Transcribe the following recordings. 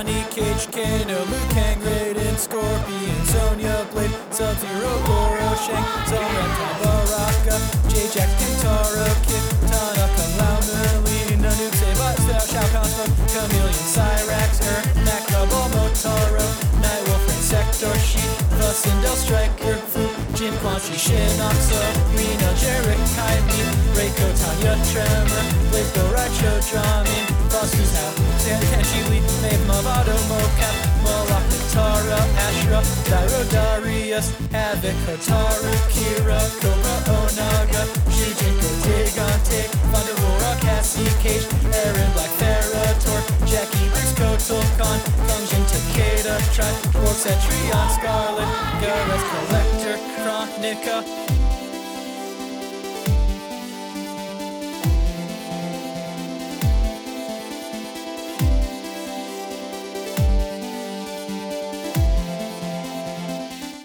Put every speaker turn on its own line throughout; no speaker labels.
Johnny Cage, Kano, Liu Kang, Raiden, Scorpion, Sonya Blade, Sub-Zero, Goro, Shang, Zora, Baraka, J-Jack, Kintaro, Kid, Tanaka, Lao, Merlin, Nanook, Saibot, Style, Shao Kahn, Smoke, Chameleon, Cyrax, Er, Macrabal, Motaro, Nightwolf, Insector, Sheep, Sindel, Stryker, Fu, Jin, Quan Chi, Shinoxo, Reno, Jarek, Kaimi, Reiko, Tanya, Tremor, Blazko, Raicho, Drahmin, Frost's Now, San Kenshi, Lee, Maeve, Mavado, Mocap, Moloch, Tara, Ashrah, Dairo, Darius, Havoc, Hotaru, Kira, Cobra, Onaga, Shujinko, Digante, Thunderbolt, Cassie, Cage, Erron, Black, Ferrator, Jackie, Briggs, Kotal, Kahn, Function, Takeda, Tribe, Quartz, Etrion, Skarlet, Gareth, Collector,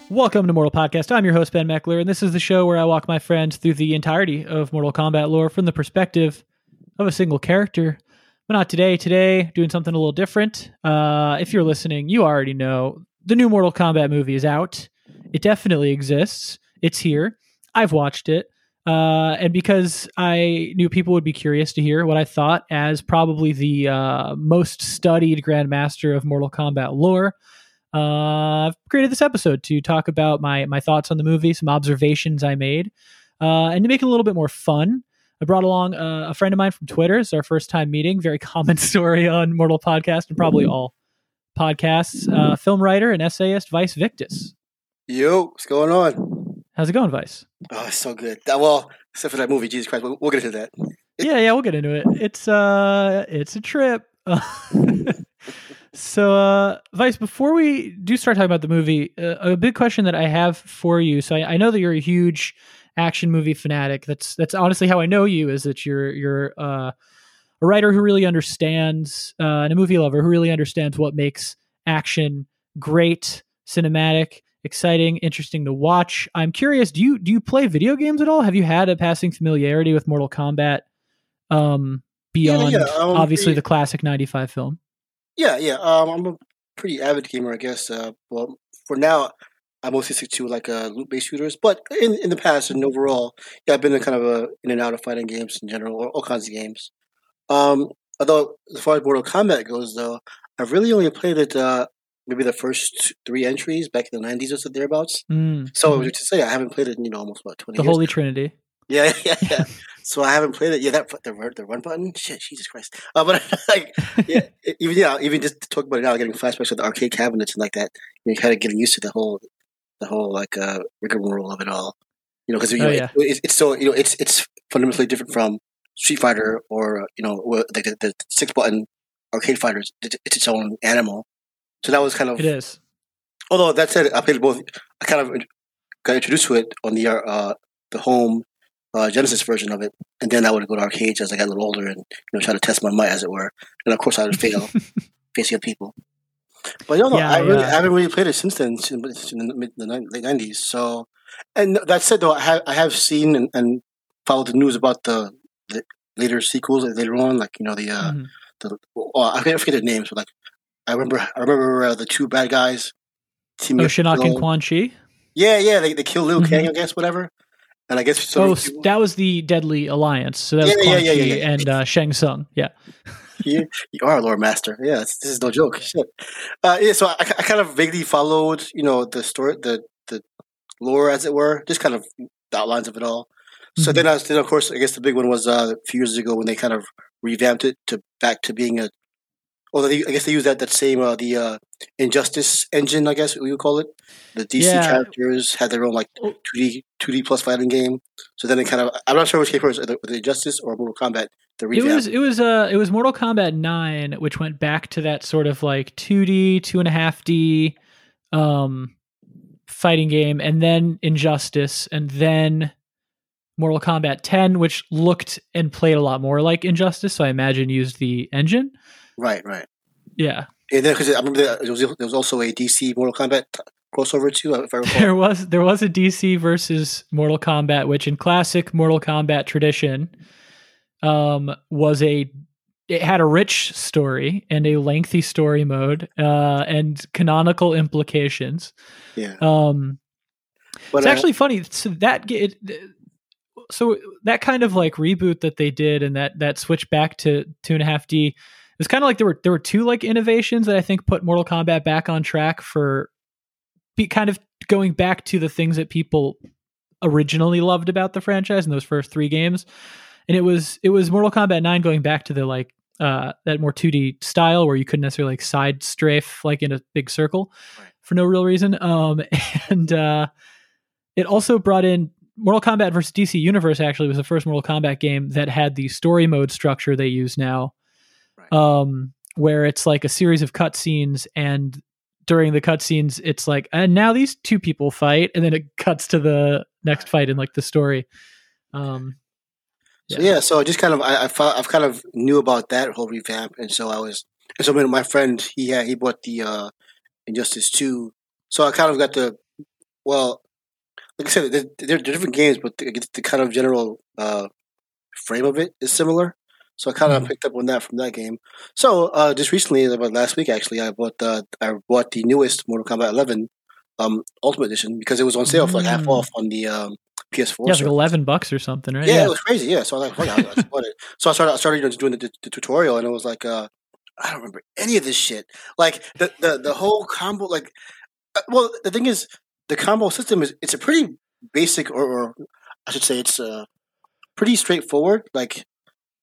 Welcome to Mortal Podcast. I'm your host, Ben Meckler, and this is the show where I walk my friends through the entirety of Mortal Kombat lore from the perspective of a single character. But not today. Today, doing something a little different. Uh, if you're listening, you already know the new Mortal Kombat movie is out. It definitely exists. It's here. I've watched it. Uh, and because I knew people would be curious to hear what I thought as probably the uh, most studied Grandmaster of Mortal Kombat lore, uh, I've created this episode to talk about my my thoughts on the movie, some observations I made, uh, and to make it a little bit more fun. I brought along a friend of mine from Twitter. It's our first time meeting. Very common story on Mortal Podcast and probably all podcasts. Uh, film writer and essayist Vice Victus.
Yo, what's going on?
How's it going, Vice?
Oh, it's so good. That, well, except for that movie, Jesus Christ. We'll, we'll get into that.
yeah, yeah, we'll get into it. It's uh, it's a trip. So, uh, Vice, before we do start talking about the movie, uh, a big question that I have for you. So, I, I, know that you're a huge action movie fanatic. That's that's honestly how I know you. Is that you're you're uh, a writer who really understands uh, and a movie lover who really understands what makes action great, cinematic, exciting, interesting to watch. I'm curious. Do you do you play video games at all? Have you had a passing familiarity with Mortal Kombat? Um, beyond yeah, yeah. Um, obviously the classic '95 film.
Yeah, yeah. Um, I'm a pretty avid gamer, I guess. Uh, well, for now, I mostly stick to like uh, loot-based shooters. But in in the past and overall, yeah, I've been in kind of a in and out of fighting games in general, all, all kinds of games. Um, although as far as Mortal Kombat goes, though, I've really only played it uh, maybe the first three entries back in the '90s or so thereabouts. Mm. So mm-hmm. to say, I haven't played it in you know almost about twenty.
The
years
Holy
now.
Trinity.
Yeah, yeah, yeah. so I haven't played it. Yeah, that the the run button. Shit, Jesus Christ. Uh, but like, yeah, even yeah, even just to talk about it now, getting flashbacks of the arcade cabinets and like that. You're kind of getting used to the whole, the whole like uh, rigmarole of it all. You know, because you oh, yeah. it, it's, it's so you know it's it's fundamentally different from Street Fighter or you know like the, the six button arcade fighters. It's its own animal. So that was kind of
it is.
Although that said, I played both. I kind of got introduced to it on the uh, the home uh, Genesis version of it, and then I would go to arcades as I got a little older and you know try to test my might, as it were. And of course, I would fail facing people. But no, no, yeah, I, really, I haven't really played it since then, since in the, mid, the late nineties. So, and that said, though, I have I have seen and, and followed the news about the, the later sequels later on, like you know the uh, mm-hmm. the well, I forget the names, but like I remember I remember uh, the two bad guys.
Team oh, Shinnok and Quan Chi.
Yeah, yeah, they, they kill Liu mm-hmm. Kang, I guess, whatever. And I guess
so. Oh, that was the Deadly Alliance. So that yeah, was Quan yeah, yeah, yeah, yeah, and uh, Shang Tsung. Yeah.
you, you are a lore master. Yeah, this is no joke. Shit. Uh, yeah, so I, I kind of vaguely followed, you know, the story, the the lore, as it were, just kind of the outlines of it all. So mm-hmm. then, I was, then of course, I guess the big one was uh, a few years ago when they kind of revamped it to back to being a well, they, I guess they use that that same uh, the uh, Injustice engine, I guess we would call it. The DC yeah. characters had their own like two D two D plus fighting game. So then it kind of I'm not sure which came first, the, the Injustice or Mortal Kombat. The
revamp. It was it was uh it was Mortal Kombat nine, which went back to that sort of like two D two and a half D um fighting game, and then Injustice, and then Mortal Kombat 10, which looked and played a lot more like Injustice, so I imagine used the engine.
Right, right.
Yeah.
And then because I remember there was, there was also a DC Mortal Kombat crossover too. If I recall.
There was there was a DC versus Mortal Kombat, which in classic Mortal Kombat tradition, um, was a it had a rich story and a lengthy story mode uh, and canonical implications.
Yeah.
Um,
But
it's
uh,
actually funny. So that it, so that kind of like reboot that they did and that that switch back to two and a half D. It's kind of like there were there were two like innovations that I think put Mortal Kombat back on track for be kind of going back to the things that people originally loved about the franchise in those first three games. And it was it was Mortal Kombat 9 going back to the like uh that more 2D style where you couldn't necessarily like side strafe like in a big circle
Right.
for no real reason. Um and uh it also brought in Mortal Kombat versus DC Universe actually was the first Mortal Kombat game that had the story mode structure they use now.
Right.
Um where it's like a series of cutscenes and during the cutscenes it's like and now these two people fight and then it cuts to the next fight in like the story. Um
So yeah, so I just kind of I, I felt, I've kind of knew about that whole revamp, and so I was and so my friend he had he bought the uh Injustice two, so I kind of got the well, like I said, they're, they're different games, but the, the kind of general uh frame of it is similar. So I kind of
Mhm.
picked up on that from that game. So uh just recently, about last week actually, I bought the I bought the newest Mortal Kombat eleven um Ultimate Edition because it was on sale for like half
Mm.
off on the um PS4.
yeah, like 11 bucks or something, right?
yeah, it was crazy. Yeah, so I was like, it, I bought it. So I started, I started you know, doing the, the, tutorial, and it was like, uh, I don't remember any of this shit. Like the the, the whole combo, like, uh, well, the thing is, the combo system is it's a pretty basic, or, or I should say, it's uh, pretty straightforward. Like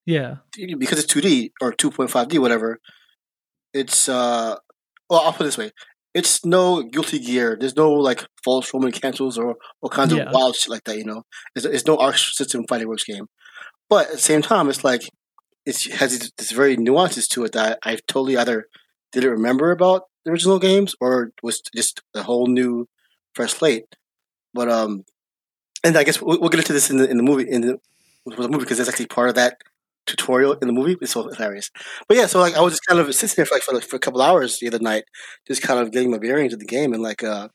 Yeah.
because it's two D or two point five D, whatever. It's uh, well, I'll put it this way. It's no guilty gear. There's no like false Roman cancels or all kinds
Yeah.
of wild shit like that. You know, it's, it's no Arc System Fighting Works game. But at the same time, it's like it has this, very nuances to it that I totally either didn't remember about the original games or was just a whole new fresh slate. But um, and I guess we'll, we'll get into this in the in the movie in the, the movie because that's actually part of that tutorial in the movie. It's so hilarious. But yeah, so like I was just kind of sitting there for like for, like, for a couple hours the other night, just kind of getting my bearings of the game and like uh,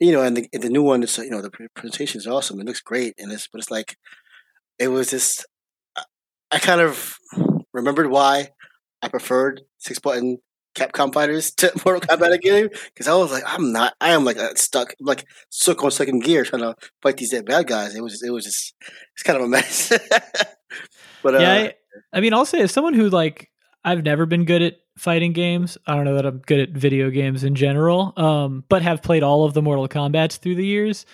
you know, and the the new one, it's uh, you know the presentation is awesome. It looks great, and it's but it's like it was just I- I kind of remembered why I preferred six button Capcom fighters to Mortal Kombat game because I was like I'm not I am like uh, stuck like stuck on second gear trying to fight these bad guys. It was just, it was just it's kind of a mess. but uh,
yeah, I, I mean, I'll say as someone who like I've never been good at fighting games. I don't know that I'm good at video games in general, um, but have played all of the Mortal Kombat's through the years.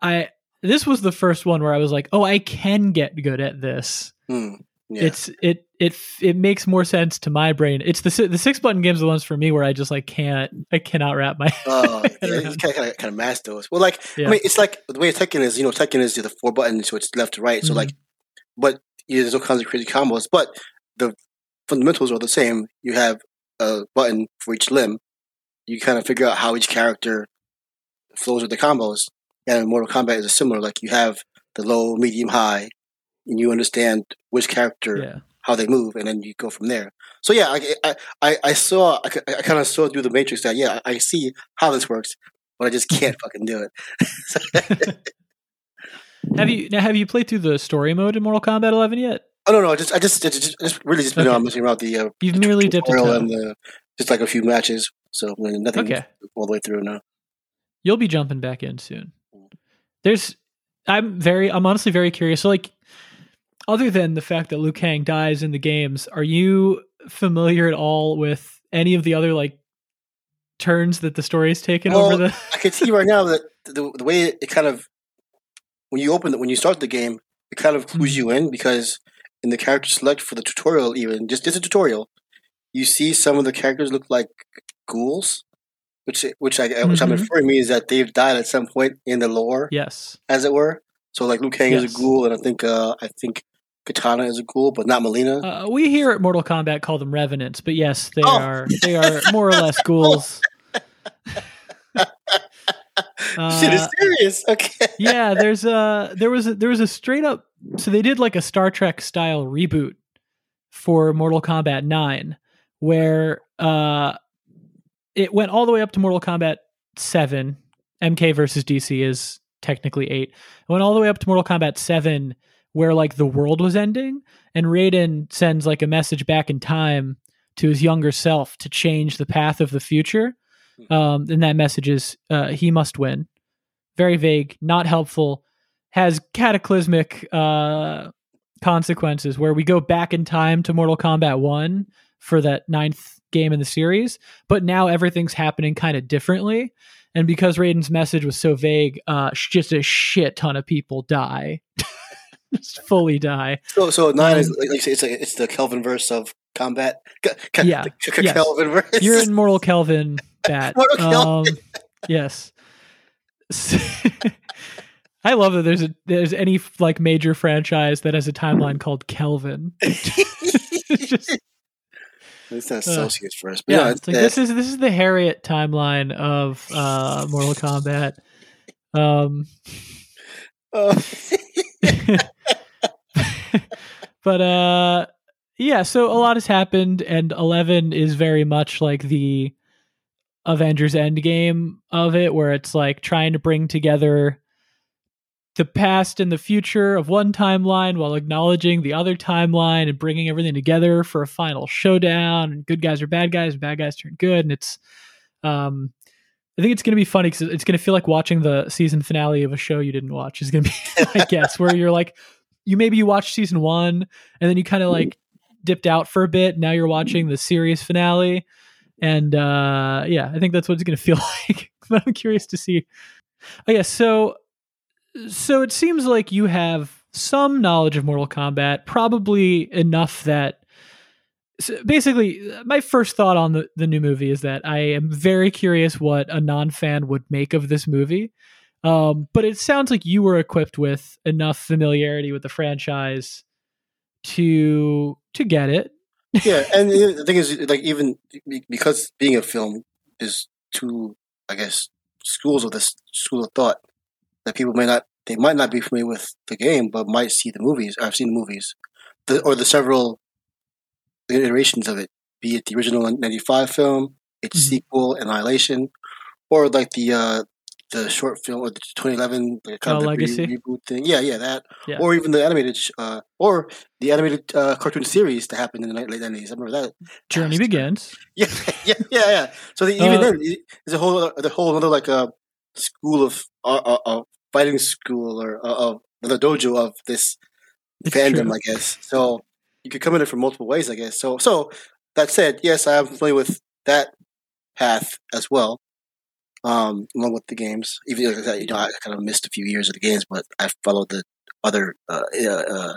I this was the first one where I was like, oh, I can get good at this.
hmm, yeah.
It's it it it makes more sense to my brain. It's the the six button games are the ones for me where I just like can't I cannot wrap my
Oh,
head
yeah, you kind of, kind of kind of mask those. Well, like
Yeah.
I mean, it's like the way Tekken is. You know, Tekken is the four buttons, so it's left to right. So
Mhm.
like, but yeah, there's all kinds of crazy combos. But the fundamentals are the same. You have a button for each limb. You kind of figure out how each character flows with the combos. And Mortal Kombat is similar. Like you have the low, medium, high, and you understand which character
yeah.
how they move, and then you go from there. So yeah, I I, I, saw I, I kind of saw through the matrix that yeah I see how this works, but I just can't fucking do it.
Have you now have you played through the story mode in Mortal Kombat 11 yet?
oh no no, I just I just I just, just really just been
Okay.
messing around the uh,
You've merely dipped a toe.
and the, just like a few matches. So I nothing
Okay.
all the way through now.
You'll be jumping back in soon. There's I'm very I'm honestly very curious. So like other than the fact that Liu Kang dies in the games, are you familiar at all with any of the other like turns that the story's taken
Well,
over the
I can see right now that the the way it kind of when you open it when you start the game, it kind of clues
Mhm.
you in because in the character select for the tutorial, even just just a tutorial, you see some of the characters look like ghouls, which which I which I'm
Mhm.
inferring means that they've died at some point in the lore,
Yes.
as it were. So like Liu Kang is a ghoul, and I think uh, I think Kitana is a ghoul, but not Mileena.
Uh, we here at Mortal Kombat call them revenants, but yes, they
Oh.
are they are more or less ghouls.
Shit is
Uh,
serious. Okay.
yeah, there's a there was a, there was a straight up so they did like a Star Trek style reboot for Mortal Kombat 9 where uh it went all the way up to Mortal Kombat 7. MK versus DC is technically 8. It went all the way up to Mortal Kombat 7 where like the world was ending, and Raiden sends like a message back in time to his younger self to change the path of the future. Um, and that message is uh, he must win. Very vague, not helpful, has cataclysmic uh, consequences where we go back in time to Mortal Kombat 1 for that ninth game in the series, but now everything's happening kind of differently. And because Raiden's message was so vague, uh, just a shit ton of people die. just fully die.
So, so nine is
Um,
like, like you say, it's like, it's the Kelvin verse of combat. K- K-
Yeah,
the K-
yes.
Kelvin verse.
You're in Mortal Kelvin bat. Um, yes. I love that there's a there's any like major franchise that has a timeline called Kelvin. It's just
it's not
Uh,
Celsius first, but
yeah,
yeah,
it's like this is this is the Harriet timeline of uh Mortal Kombat. Um
uh,
but uh yeah, so a lot has happened and 11 is very much like the Avengers Endgame of it where it's like trying to bring together the past and the future of one timeline while acknowledging the other timeline and bringing everything together for a final showdown and good guys are bad guys and bad guys turn good and it's um I think it's going to be funny because it's going to feel like watching the season finale of a show you didn't watch. Is going to be, I guess, where you're like, you maybe you watched season one and then you kind of like dipped out for a bit. Now you're watching the series finale, and uh, yeah, I think that's what it's going to feel like. but I'm curious to see. Oh yeah, so so it seems like you have some knowledge of Mortal Kombat, probably enough that. So basically, my first thought on the, the new movie is that I am very curious what a non fan would make of this movie. Um, but it sounds like you were equipped with enough familiarity with the franchise to to get it.
Yeah, and the thing is, like, even because being a film is two, I guess, schools of this school of thought that people may not, they might not be familiar with the game, but might see the movies. I've seen the movies, the, or the several iterations of it, be it the original '95 film, its
Mhm.
sequel, Annihilation, or like the uh, the short film or the 2011 the kind
Oh,
of the re- reboot thing. Yeah, yeah, that,
Yeah.
or even the animated, uh, or the animated uh, cartoon series that happened in the late '90s. I remember that.
Journey begins.
Yeah, yeah, yeah, yeah. So the, even
Uh,
then, there's a whole, other, the whole other like a school of uh, uh, uh, fighting school or uh, of the dojo of this fandom,
true.
I guess. So you could come at it from multiple ways, I guess. So, so that said, yes, I am familiar with that path as well, um, along with the games. Even though, like, you know, I kind of missed a few years of the games, but I followed the other uh, uh, uh,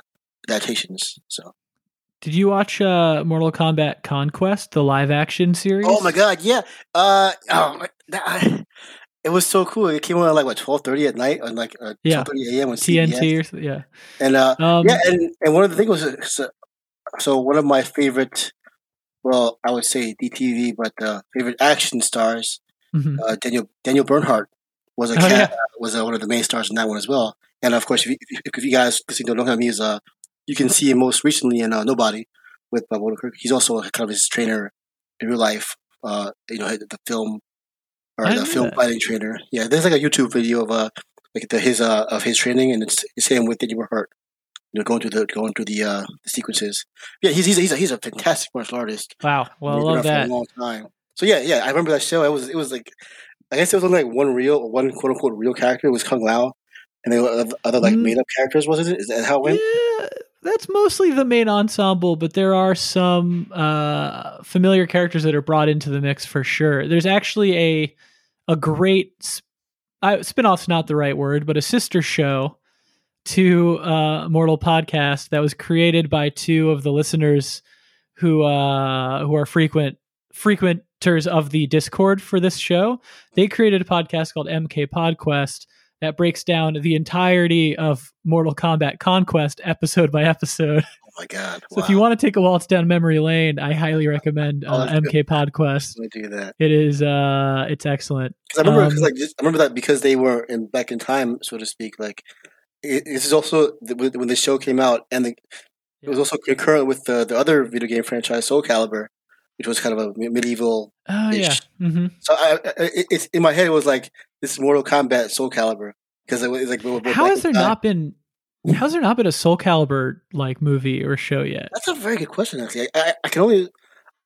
adaptations. So,
Did you watch uh, Mortal Kombat Conquest, the live action series?
oh my god, yeah. Uh, oh, that, it was so cool. It came on at like what twelve thirty at night on like uh,
Yeah.
twelve thirty a.m. on CBS.
TNT or something. Yeah.
And uh,
Um,
yeah, and, and one of the things was uh, so, so one of my favorite, well, I would say DTV, but uh, favorite action stars,
mhm.
uh, Daniel Daniel Bernhardt was a
Oh,
cat, was uh, one of the main stars in that one as well. And of course, if you, if, you guys you don't know him, he's uh, you can see him most recently in uh, Nobody with Bob Odenkirk. He's also kind of his trainer in real life. Uh, you know, the film or
I
the film
that.
fighting trainer. Yeah, there's like a YouTube video of uh, like the, his uh of his training, and it's, it's him with Daniel Bernhardt you know, going through the going through the uh the sequences. Yeah, he's he's a, he's a, he's a fantastic martial artist.
Wow. Well, I love
around for
that.
a long time. So yeah, yeah, I remember that show. It was it was like I guess it was only like one real one quote unquote real character. It was Kung Lao, and then other- other like
Mm.
made up characters. Was it? Is that how it went?
Yeah, that's mostly the main ensemble, but there are some uh, familiar characters that are brought into the mix for sure. There's actually a a great sp- I, spin-off's not the right word, but a sister show to uh, Mortal Podcast that was created by two of the listeners who uh, who are frequent frequent frequenters of the Discord for this show. They created a podcast called MK Podquest that breaks down the entirety of Mortal Kombat Conquest episode by episode.
Oh my god!
So if you want to take a waltz down memory lane, I highly recommend
Oh,
uh, MK Podquest.
to do that,
It is uh it's excellent.
because I remember,
Um,
cause like just, I remember that because they were in back in time, so to speak. Like it, this is also when the show came out, and the, it was also concurrent with the the other video game franchise, Soul Calibur, which was kind of a medieval
Oh yeah.
ish.
hmm
So I, I it, it's in my head. It was like this is Mortal Kombat Soul Calibur because it was like we
How has there
time.
not been How's there not been a Soul Calibur like movie or show yet?
That's a very good question. Actually, I, I, I can only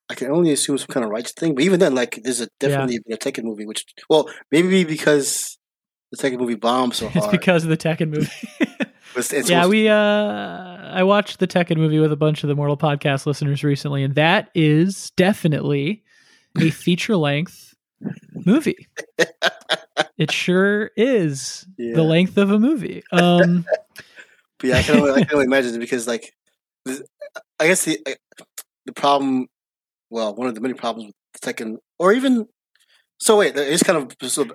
I can only assume some kind of rights thing. But even then, like, there's a definitely a Tekken movie, which well, maybe because the Tekken movie bombed so hard.
It's because of the Tekken movie.
It's- it's
yeah,
supposed-
we uh I watched the Tekken movie with a bunch of the Mortal Podcast listeners recently, and that is definitely a feature length movie. it sure is
Yeah.
the length of a movie. Um
But yeah, I can only, I can only imagine it because like, this, I guess the the problem, well, one of the many problems with Tekken, or even so. Wait, it's kind of so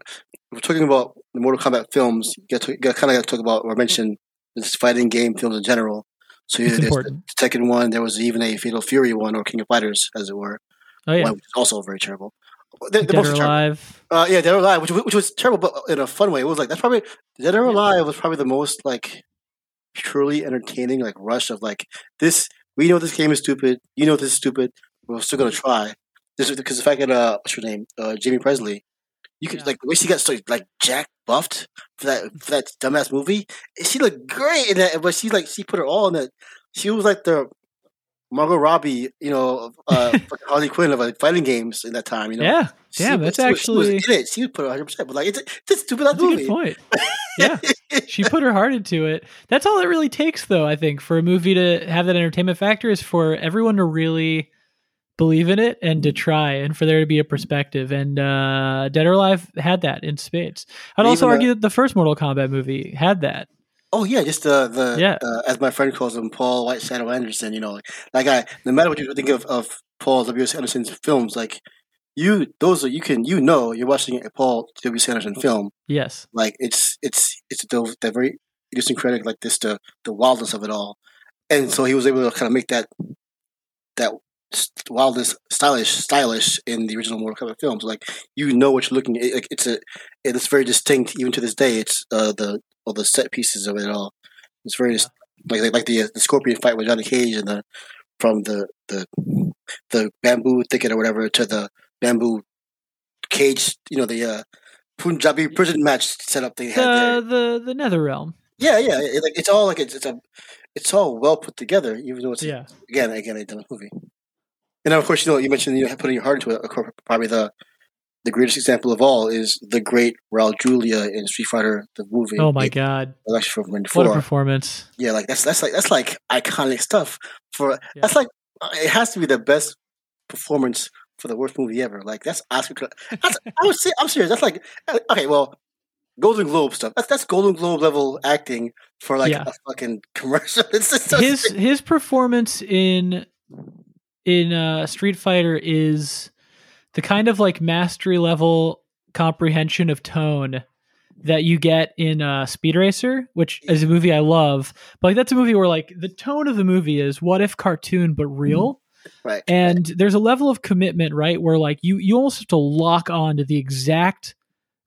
we're talking about the Mortal Kombat films. You got to, kind of got to talk about or mention this fighting game films in general. So there's the Tekken one. There was even a Fatal Fury one or King of Fighters, as it were,
oh yeah.
which is also very terrible. The, the
Dead or
terrible.
Alive.
Uh, yeah, Dead or Alive, which which was terrible, but in a fun way. It was like that's probably Dead or Alive was probably the most like purely entertaining like rush of like this. We know this game is stupid. You know this is stupid. We're still gonna try. This because the fact that uh, what's your name, uh, Jaime Pressly, you could
Yeah.
like the way she got so like jack buffed for that for that dumbass movie. She looked great in that, but she like she put her all in that. She was like the Margot Robbie, you know, uh, Harley Quinn of like fighting games in that time. You know,
Yeah.
she,
Damn,
was-
that's
she was- she was
actually-
in it. She would put one hundred percent, but like it's it's a stupid
That's a good point. Yeah. she put her heart into it. That's all it really takes, though. I think for a movie to have that entertainment factor is for everyone to really believe in it and to try, and for there to be a perspective. And uh, Dead or Alive had that in spades. I'd also
the-
argue that the first Mortal Kombat movie had that.
Oh yeah, just the the
Yeah.
uh, as my friend calls him, Paul White Shadow Anderson. You know, that guy. No matter what you think of of Paul W S Anderson's films, like you, those are you can you know you're watching a Paul W S Anderson film.
Yes.
Like it's it's it's the, the very idiosyncratic like this the the wildness of it all, and so he was able to kind of make that that wildness stylish stylish in the original Mortal Kombat films. Like you know what you're looking at. Like it's a it's very distinct even to this day. It's uh, the all the set pieces of it all. It's very like like, like the uh, the scorpion fight with Johnny Cage and the from the the the bamboo thicket or whatever to the bamboo cage. You know the uh, Punjabi prison match setup they had there.
The the the Nether Realm.
Yeah, yeah. It, like it's all like it's, it's a it's all well put together, even though it's
Yeah.
again again a dumb movie. And of course you know you mentioned you know putting your heart into it. Of course, probably the the greatest example of all is the great Raul Julia in Street Fighter the movie.
Oh my
It-
god.
actually from
What a performance.
Yeah, like that's that's like that's like iconic stuff. For
Yeah.
that's like uh, it has to be the best performance for the worst movie ever. Like that's Oscar. That's I would say I'm serious. That's like uh, okay, well, Golden Globe stuff. That's that's Golden Globe level acting for like
Yeah.
a fucking commercial. It's just
his his performance in in uh Street Fighter is the kind of like mastery level comprehension of tone that you get in uh Speed Racer, which is a movie I love. But like that's a movie where like the tone of the movie is what if cartoon but real?
right.
And there's a level of commitment, right, where like you you almost have to lock on to the exact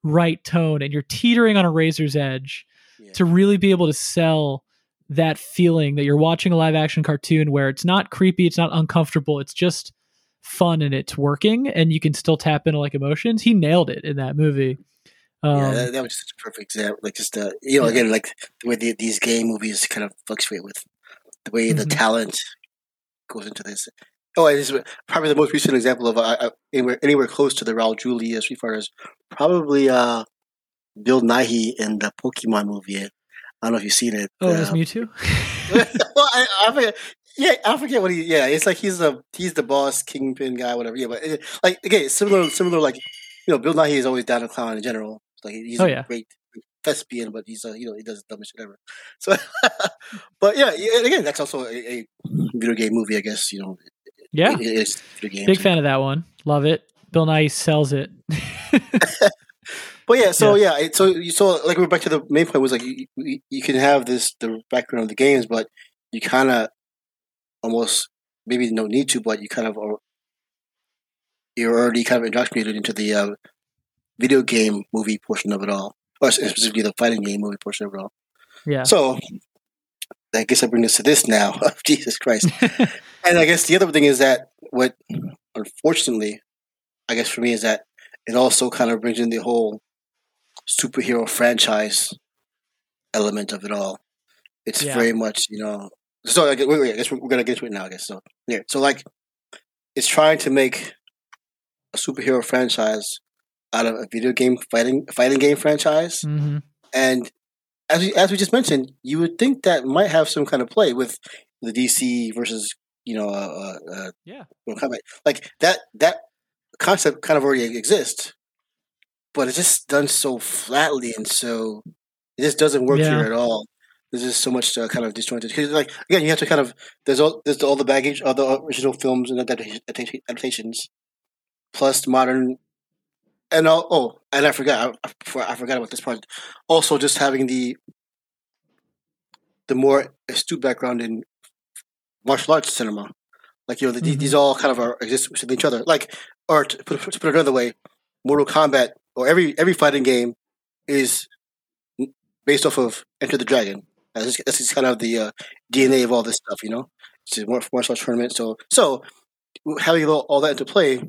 right tone and you're teetering on a razor's edge
Yeah.
to really be able to sell that feeling that you're watching a live action cartoon where it's not creepy, it's not uncomfortable, it's just fun and it's working and you can still tap into like emotions. He nailed it in that movie. Um,
yeah, that, that was just a perfect example. Like just uh, you know,
Yeah.
again, like the way the, these game movies kind of fluctuate with the way the
Mhm.
talent goes into this. Oh, and this is probably the most recent example of uh, uh, anywhere anywhere close to the Raul Julia Street Fighters. Probably uh, Bill Nighy in the Pokemon movie. I don't know if you've seen it.
oh, it
Um,
Mewtwo?
well, I, I forget. Yeah, I forget what he. Yeah, it's like he's a he's the boss, kingpin guy, whatever. Yeah, but uh, like again, similar, similar. Like you know, Bill Nighy is always down to clown in general. Like he's
Oh,
a
yeah.
great thespian, but he's a, you know he does dumb shit ever. So, but yeah, again, that's also a, a video game movie, I guess. You know,
yeah.
it, it's video games.
Big fan of that one. Love it. Bill Nighy sells it.
But yeah, so yeah, it, so you saw like we're back to the main point was like you, you, you can have this the background of the games, but you kind of almost maybe no need to, but you kind of are you're already kind of indoctrinated into the uh, video game movie portion of it all, or specifically the fighting game movie portion of it all.
yeah.
So I guess I bring this to this now. Jesus Christ! and I guess the other thing is that what unfortunately, I guess for me is that it also kind of brings in the whole superhero franchise element of it all. It's
Yeah.
very much you know. So I guess, wait, wait, I guess we're, we're gonna get to it now. I guess so. Yeah. So like, it's trying to make a superhero franchise out of a video game fighting fighting game franchise,
hmm
and as we as we just mentioned, you would think that might have some kind of play with the DC versus you know uh, uh, uh,
Yeah.
Like that that concept kind of already exists, but it's just done so flatly and so it just doesn't work
Yeah.
here at all. There's just so much uh, kind of disjointed. 'Cause, like again, you have to kind of there's all there's all the baggage of the original films and adapta- adapta- adaptations, plus modern. And all, oh, and I forgot, I, I forgot about this part. Also, just having the the more astute background in martial arts cinema, like you know, the,
Mhm.
these all kind of are exist with each other. Like, or to put, to put it another way, Mortal Kombat or every every fighting game is based off of Enter the Dragon. That's just, that's just kind of the uh, DNA of all this stuff, you know. It's a martial arts tournament. So, so having all, that into play,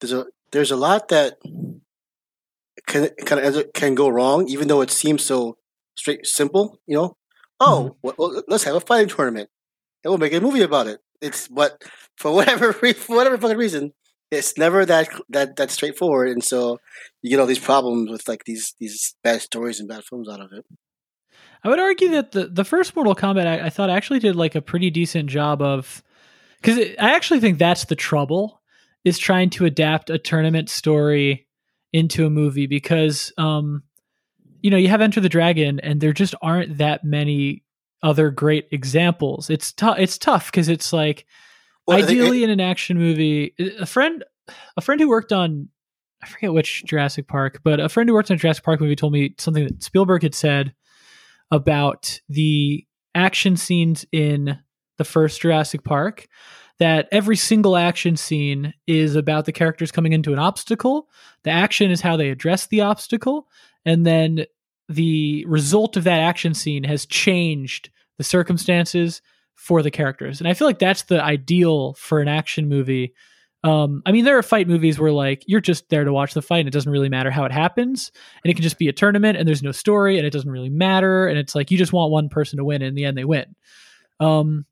there's a there's a lot that can kind of can go wrong, even though it seems so straight simple. You know, oh, well, well, let's have a fighting tournament, and we'll make a movie about it. It's but for whatever for whatever fucking reason, it's never that that that straightforward, and so you get all these problems with like these these bad stories and bad films out of it.
I would argue that the the first Mortal Kombat I, I thought actually did like a pretty decent job of because I actually think that's the trouble is trying to adapt a tournament story into a movie because um you know you have Enter the Dragon and there just aren't that many other great examples. It's tough. It's tough because it's like
Well,
ideally in an action movie a friend a friend who worked on i forget which jurassic park but a friend who worked on a jurassic park movie told me something that spielberg had said about the action scenes in the first jurassic park that every single action scene is about the characters coming into an obstacle the action is how they address the obstacle and then the result of that action scene has changed the circumstances for the characters. And I feel like that's the ideal for an action movie. Um, I mean, there are fight movies where like you're just there to watch the fight and it doesn't really matter how it happens. And it can just be a tournament and there's no story and it doesn't really matter. And it's like you just want one person to win and in the end they win. Um,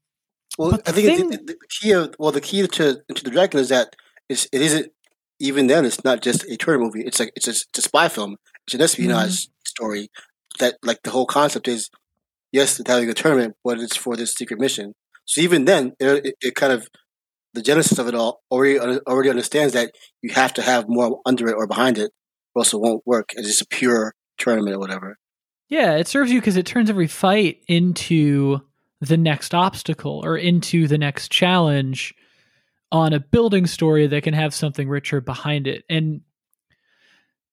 Well, I think
thing-
the, the key of well, the key to Enter the Dragon is that it's, it isn't even then. It's not just a tournament movie. It's like it's a, it's a spy film. It's an espionage story. That like the whole concept is yes, it's having a tournament, but it's for this secret mission. So even then, it, it, it kind of the genesis of it all already already understands that you have to have more under it or behind it, or else it won't work. It's just a pure tournament or whatever.
Yeah, it serves you because it turns every fight into the next obstacle or into the next challenge on a building story that can have something richer behind it. And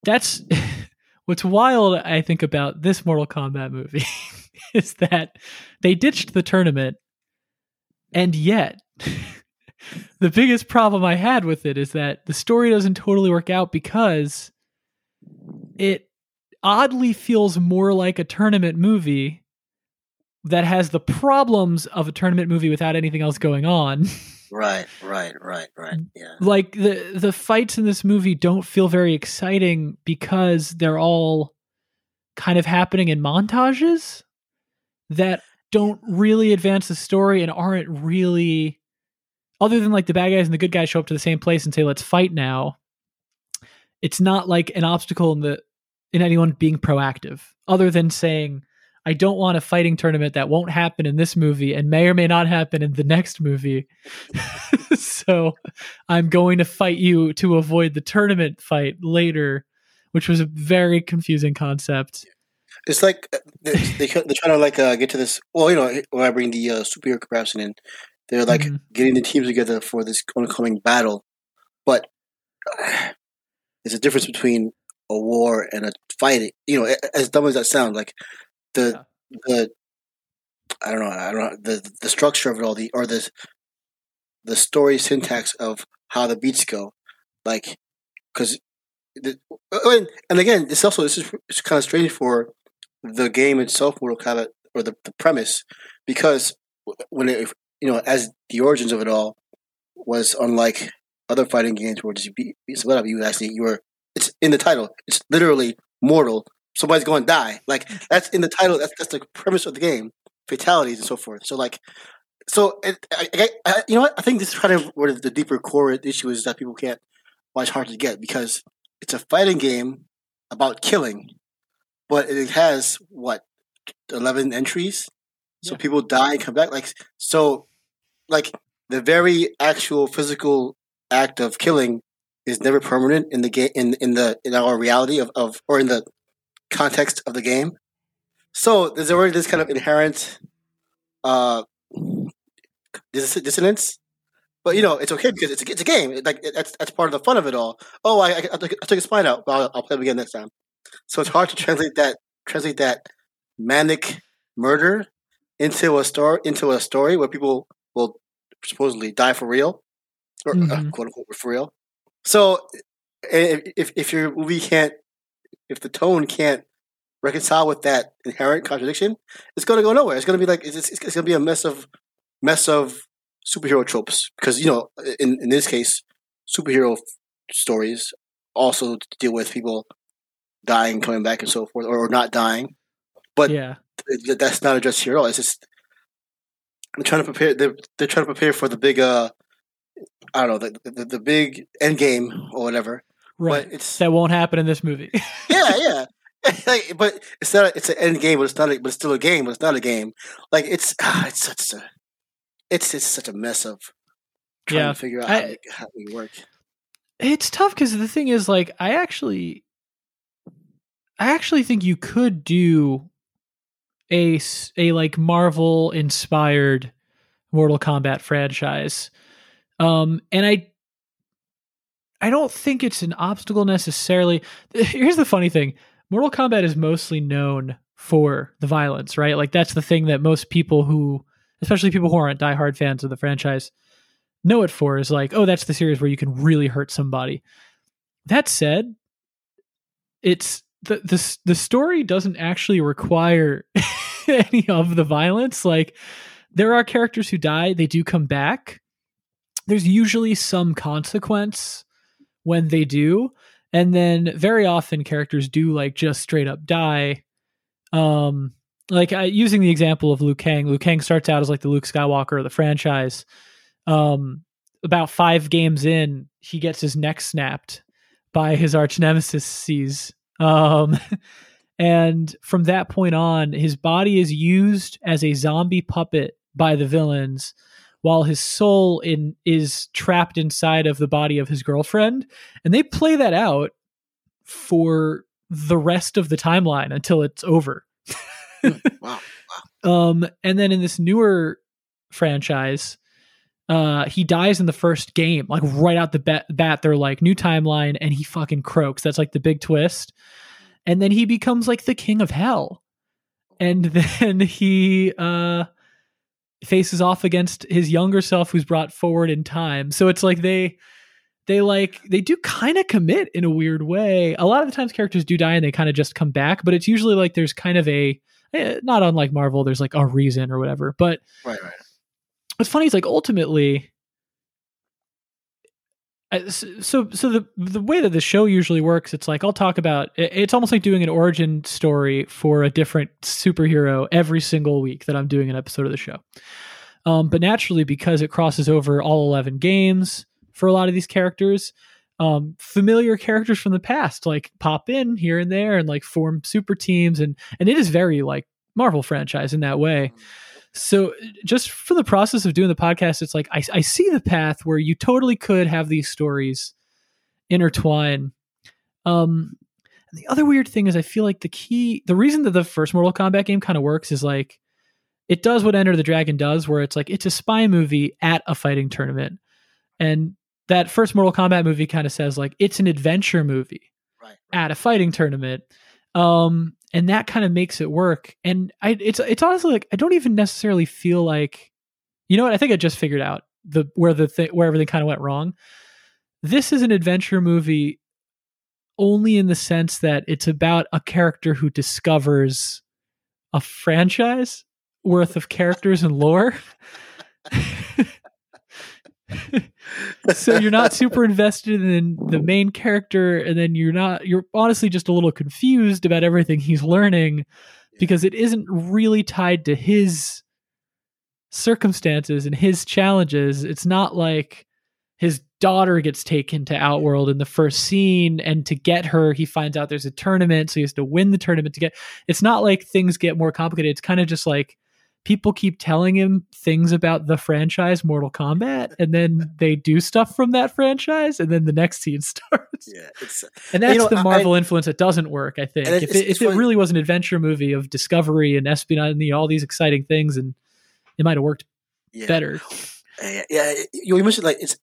that's what's wild, I think, about this Mortal Kombat movie is that they ditched the tournament, and yet. the biggest problem I had with it is that the story doesn't totally work out because it oddly feels more like a tournament movie that has the problems of a tournament movie without anything else going on.
Right, right, right, right. Yeah.
like the the fights in this movie don't feel very exciting because they're all kind of happening in montages that don't really advance the story and aren't really other than like the bad guys and the good guys show up to the same place and say let's fight now it's not like an obstacle in the in anyone being proactive other than saying i don't want a fighting tournament that won't happen in this movie and may or may not happen in the next movie. So i'm going to fight you to avoid the tournament fight later which was a very confusing concept
It's like uh, they, they they're trying to like uh, get to this. Well, you know, when I bring the uh, superhero comparison in, they're like
Mhm.
getting the teams together for this oncoming battle. But uh, there's a difference between a war and a fight. You know, as dumb as that sounds, like the the I don't know, I don't know the the structure of it all, the or the the story syntax of how the beats go, like because. And, and again, it's also this is it's kind of strange for the game itself, Mortal Kombat, or the, the premise, because when it, you know, as the origins of it all was unlike other fighting games where just beat somebody up, you actually you were it's in the title. It's literally mortal somebody's going to die. Like that's in the title. That's that's the premise of the game. Fatalities and so forth. So like, so it, I, I, I, you know what? I think this is kind of where the deeper core issue is that people can't. Why it's hard to get because it's a fighting game about killing, but it has what eleven entries. So
Yeah.
people die and come back. Like so, like the very actual physical act of killing is never permanent in the game in in the in our reality of, of or in the context of the game. So there's already this kind of inherent uh dis- dissonance. But you know it's okay because it's a, it's a game. It, like it, that's that's part of the fun of it all. Oh, I I, I, took, I took a spine out. Well, I'll, I'll play it again next time. So it's hard to translate that translate that manic murder into a story into a story where people will supposedly die for real or uh,
Mhm.
quote unquote for real. So if, if if your movie can't if the tone can't reconcile with that inherent contradiction, it's going to go nowhere. It's going to be like it's, it's, it's going to be a mess of mess of superhero tropes because you know in in this case superhero stories also deal with people dying, coming back, and so forth, or, or not dying. But
yeah.
th- that's not addressed here at all. It's just they're trying to prepare. They're they're trying to prepare for the big. uh I don't know the the, the big end game or whatever.
Right.
But it's
that won't happen in this movie.
yeah, yeah. Like, but it's not. A, it's an end game, but it's not. A, but it's still a game, but it's not a game. Like it's. Ah, it's such a. It's it's such a mess of trying
Yeah,
to figure out
I-
how, to, how we work.
it's tough because the thing is like i actually i actually think you could do a a like marvel inspired mortal kombat franchise. Um and i i don't think it's an obstacle necessarily. Here's the funny thing. Mortal kombat is mostly known for the violence right? Like that's the thing that most people who especially people who aren't diehard fans of the franchise know it for is like, oh, that's the series where you can really hurt somebody. That said, it's the the the story doesn't actually require any of the violence. Like there are characters who die, they do come back. There's usually some consequence when they do, and then very often characters do like just straight up die. Um like using the example of Liu Kang, Liu Kang starts out as like the Luke Skywalker of the franchise um about five games in he gets his neck snapped by his arch nemesis sees um and from that point on his body is used as a zombie puppet by the villains while his soul in is trapped inside of the body of his girlfriend. And they play that out for the rest of the timeline until it's over.
Wow.
um, and then in this newer franchise, uh, he dies in the first game, like right out the bat. bat they're like new timeline, and he fucking croaks. That's like the big twist. And then he becomes like the king of hell, and then he uh faces off against his younger self, who's brought forward in time. So it's like they they like they do kind of commit in a weird way. A lot of the times characters do die and they kind of just come back, but it's usually like there's kind of a eh, not unlike Marvel, there's like a reason or whatever. But
Right, right.
What's funny is like ultimately so so the the way that the show usually works it's like i'll talk about it's almost like doing an origin story for a different superhero every single week that i'm doing an episode of the show. Um, but naturally because it crosses over all 11 games for a lot of these characters um, familiar characters from the past like pop in here and there and like form super teams and and it is very like marvel franchise in that way so just for the process of doing the podcast, it's like I, I see the path where you totally could have these stories intertwine. Um, and the other weird thing is I feel like the key, the reason that the first Mortal Kombat game kind of works is like it does what Enter the Dragon does, where it's like it's a spy movie at a fighting tournament, and that first Mortal Kombat movie kind of says like it's an adventure movie
Right.
at a fighting tournament um and that kind of makes it work and i it's it's honestly like i don't even necessarily feel like you know what i think i just figured out the where the thing where everything kind of went wrong. This is an adventure movie only in the sense that it's about a character who discovers a franchise worth of characters and lore so you're not super invested in the main character and then you're not you're honestly just a little confused about everything he's learning because it isn't really tied to his circumstances and his challenges. It's not like his daughter gets taken to outworld in the first scene and to get her he finds out there's a tournament so he has to win the tournament to get it's not like things get more complicated. It's kind of just like people keep telling him things about the franchise Mortal Kombat, and then they do stuff from that franchise, and then the next scene starts.
Yeah, it's
and that's
you know,
the Marvel
I-
influence that doesn't work. I think if
it's-
it,
it's
if it really was an adventure movie of discovery and espionage and you know, all these exciting things, and it might have worked
yeah.
better.
Uh, yeah, you you mentioned like it's.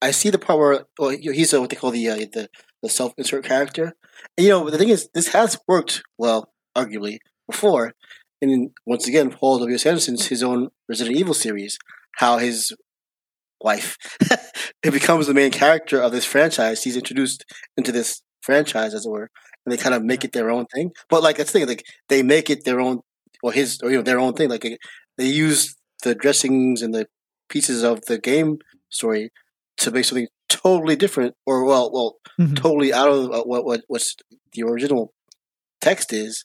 I see the part where well, he's a, what they call the uh, the the self insert character. And, you know, the thing is, this has worked well, arguably before. And once again, Paul W. S. Anderson's his own Resident Evil series, how his wife it becomes the main character of this franchise. He's introduced into this franchise, as it were, and they kind of make it their own thing. But like that's the thing, like they make it their own, or his, or you know, their own thing. Like they use the dressings and the pieces of the game story to make something totally different, or well, well,
Mhm.
totally out of uh, what what what's the original text is,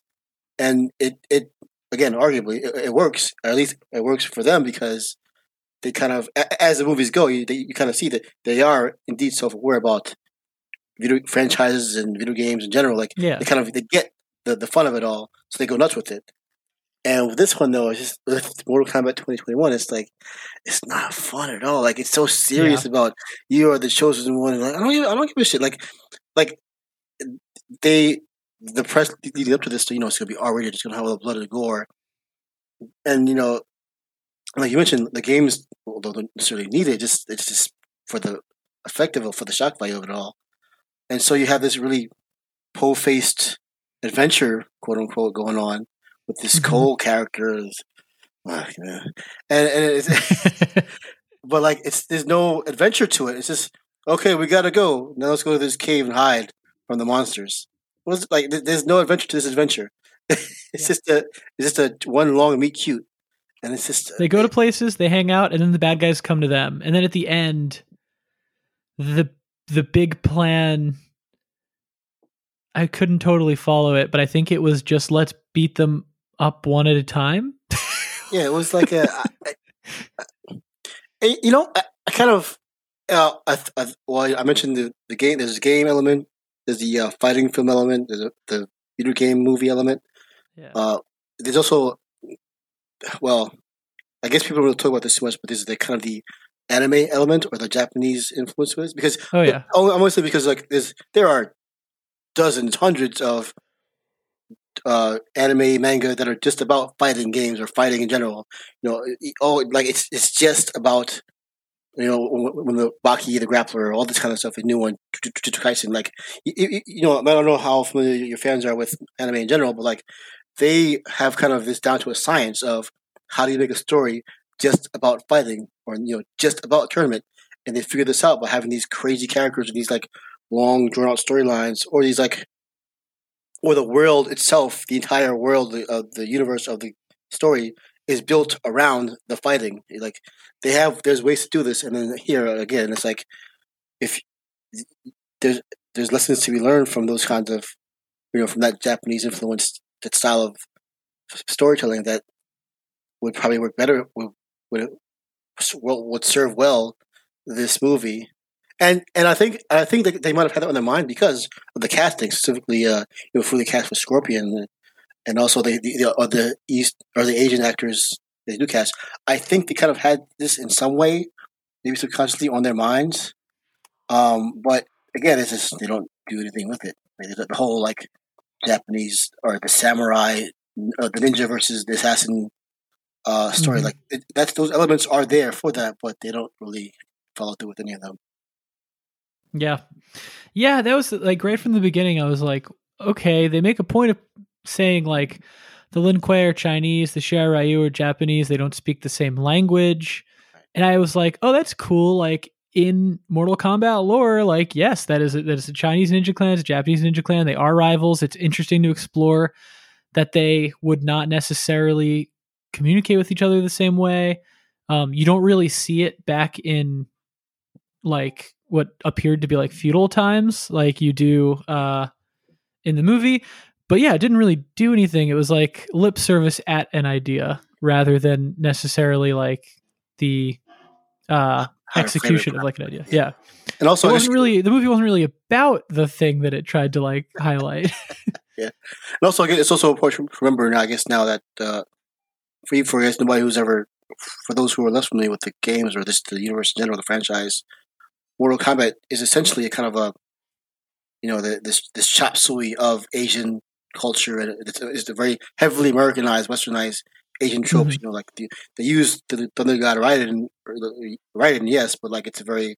and it it again, arguably, it, it works. Or at least it works for them because they kind of, as the movies go, you they, you kind of see that they are indeed self aware about video franchises and video games in general. Like
Yeah,
they kind of they get the, the fun of it all, so they go nuts with it. And with this one though, it's just with Mortal Kombat 2021, it's like it's not fun at all. Like it's so serious about you are the chosen one. And like, I don't give, I don't give a shit. Like like they the press leading up to this, you know, it's gonna be R rated. It's gonna have all the blood and gore. And you know, like you mentioned, the games although don't necessarily need it, just it's just for the effective for the shock value of it all. And so you have this really po faced adventure, quote unquote, going on with this
Mhm.
Cole character. ah, yeah. And and it's but like it's there's no adventure to it. It's just okay, we gotta go. Now let's go to this cave and hide from the monsters. What's like? There's no adventure to this adventure. it's
Yeah.
just a it's just a one long meet cute, and it's just
they go to places, they hang out, and then the bad guys come to them, and then at the end, the the big plan. I couldn't totally follow it, but I think it was just let's beat them up one at a time.
yeah. It was like a I, I, you know I, I kind of uh, I, I, well I mentioned the the game. There's a game element. There's the uh, fighting film element. There's a, the video game movie element.
Yeah.
Uh, there's also, well, I guess people don't talk about this too much, but there's the kind of the anime element or the Japanese influence with because
oh yeah.
I'm mostly because like there's there are dozens, hundreds of uh, anime manga that are just about fighting games or fighting in general. You know, it- oh, like it's it's just about you know when, the Baki the grappler, all this kind of stuff, a new one, Jujutsu. Like you, you, know, I don't know how familiar your fans are with anime in general, but like they have kind of this down to a science of how do you make a story just about fighting or you know just about tournament, and they figure this out by having these crazy characters and these like long drawn out storylines or these like or the world itself, the entire world of uh, the universe of the story is built around the fighting. Like they have, there's ways to do this, and then here again, it's like if there's there's lessons to be learned from those kinds of you know from that Japanese influenced that style of storytelling that would probably work better would would would serve well this movie. And and I think I think that they might have had that on their mind because of the casting, specifically, uh, you know, the cast with Scorpion, and also the the, the, or the East or the Asian actors they do cast. I think they kind of had this in some way, maybe subconsciously on their minds. Um, but again, it's just they don't do anything with it. Like, the, whole like Japanese or the samurai, uh, the ninja versus the assassin uh, story.
Mhm.
Like it, that's those elements are there for that, but they don't really follow through with any of them.
Yeah. Yeah, that was like right from the beginning. I was like, okay, they make a point of saying like the Lin Kuei are Chinese, the Shirai Ryu are Japanese, they don't speak the same language. And I was like, oh, that's cool. Like in Mortal Kombat lore, like, yes, that is a, that is a Chinese ninja clan, it's a Japanese ninja clan. They are rivals. It's interesting to explore that they would not necessarily communicate with each other the same way. Um, you don't really see it back in like what appeared to be like feudal times, like you do uh, in the movie. But yeah, it didn't really do anything. It was like lip service at an idea rather than necessarily like the uh,
How to frame it
execution of like an idea. Yeah,
And also,
it wasn't
guess-
really the movie wasn't really about the thing that it tried to like highlight.
Yeah, and also, I guess it's also important to remember now. I guess now that uh, for you, for I guess nobody who's ever, for those who are less familiar with the games or this the universe in general, the franchise, Mortal Kombat is essentially a kind of a, you know, the, this this chop suey of Asian culture, and it's, it's a very heavily Americanized, Westernized Asian tropes. Mm-hmm. You know, like the, they use the Thunder God Raiden, Raiden, yes, but like it's a very,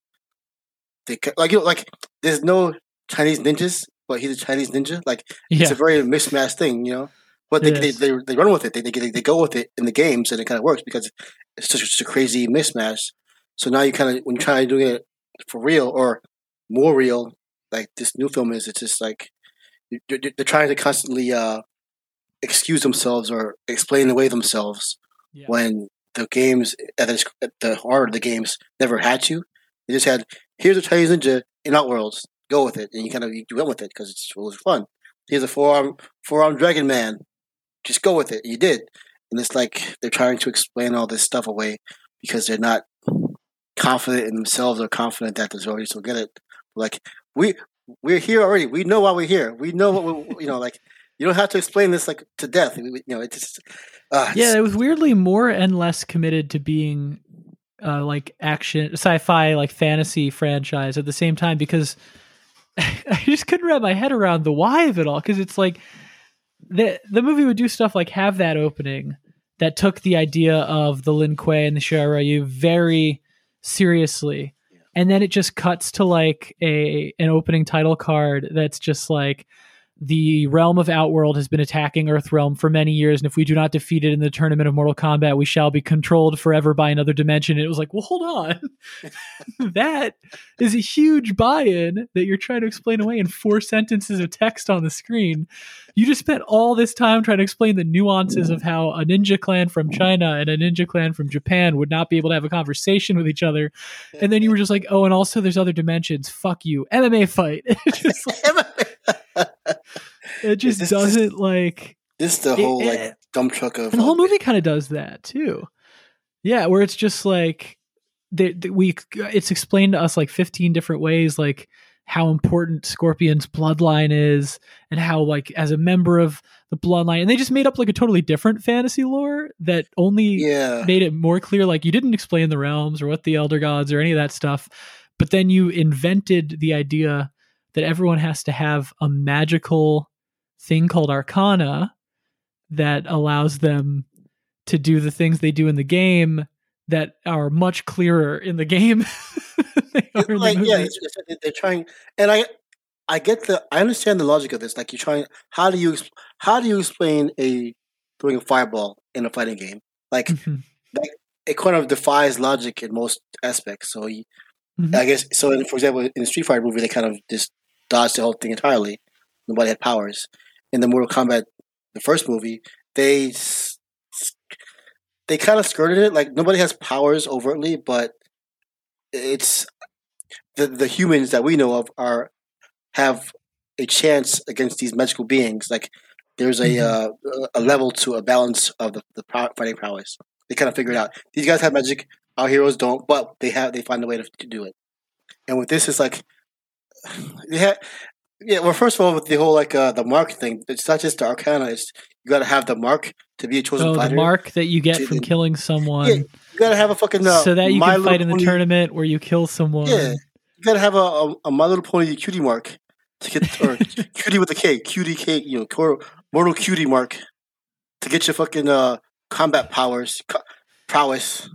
they like you know, like there's no Chinese ninjas, but he's a Chinese ninja, like it's a very mismatched thing, you know. But they, they, they they run with it. They, they they go with it in the games, and it kind of works because it's just, just a crazy mismatch. So now you kind of when you try doing it for real or more real, like this new film is, it's just like you're, they're trying to constantly uh, excuse themselves or explain away themselves
Yeah.
when the games at the, at the heart of the games never had to. They just had here's a Chinese ninja in Outworlds, go with it, and you kind of you went with it because it was fun. Here's a four-arm four-arm dragon man, just go with it. You did, and it's like they're trying to explain all this stuff away because they're not confident in themselves or confident that the audience will get it. Like we we're here already. We know why we're here. We know what we, you know. Like you don't have to explain this like to death. You know, it's just uh,
yeah, it was weirdly more and less committed to being uh, like action, sci-fi, like fantasy franchise at the same time because I just couldn't wrap my head around the why of it all. Because it's like the the movie would do stuff like have that opening that took the idea of the Lin Kuei and the Shirai Ryu very seriously. And then it just cuts to like a an opening title card that's just like the realm of Outworld has been attacking Earthrealm for many years, and if we do not defeat it in the tournament of Mortal Kombat, we shall be controlled forever by another dimension. And it was like, well, hold on. that is a huge buy-in that you're trying to explain away in four sentences of text on the screen. You just spent all this time trying to explain the nuances of how a ninja clan from China and a ninja clan from Japan would not be able to have a conversation with each other. And then you were just like, oh, and also there's other dimensions. Fuck you. MMA fight. Just, it just
This-
doesn't like
this is the
It-
whole like
it-
dump truck of
and the whole movie kind of does that too. Yeah, where it's just like they, they- we it's explained to us like 15 different ways like how important Scorpion's bloodline is and how like as a member of the bloodline and they just made up like a totally different fantasy lore that only
yeah.
made it more clear like you didn't explain the realms or what the elder gods or any of that stuff but then you invented the idea that everyone has to have a magical thing called arcana that allows them to do the things they do in the game that are much clearer in the game they are
like
the
yeah, it's, it's, they're trying, and I, I get the, I understand the logic of this. Like you're trying, how do you, how do you explain a throwing a fireball in a fighting game? Like
Mhm.
it kind of defies logic in most aspects. So you,
Mhm.
I guess so. In, for example, in the Street Fighter movie, they kind of just dodged the whole thing entirely. Nobody had powers. In the Mortal Kombat, the first movie, they they kind of skirted it. Like nobody has powers overtly, but it's the the humans that we know of are have a chance against these magical beings. Like there's a
Mhm.
uh, a level to a balance of the, the fighting prowess. They kind of figure it out these guys have magic, our heroes don't, but they have they find a way to, to do it. And with this, it's like yeah, yeah. Well, first of all, with the whole like uh, the mark thing, it's not just the arcana. It's you got to have the mark to be a chosen
Oh,
fighter.
the mark that you get
to
from killing someone
Yeah, You got to have a fucking uh,
so that you
My
can fight in the
Pony-
tournament where you kill someone.
Yeah, you got to have a, a, a My Little Pony cutie mark to get or cutie with a K, cutie K, you know, mortal cutie mark to get your fucking uh, combat powers, co- prowess.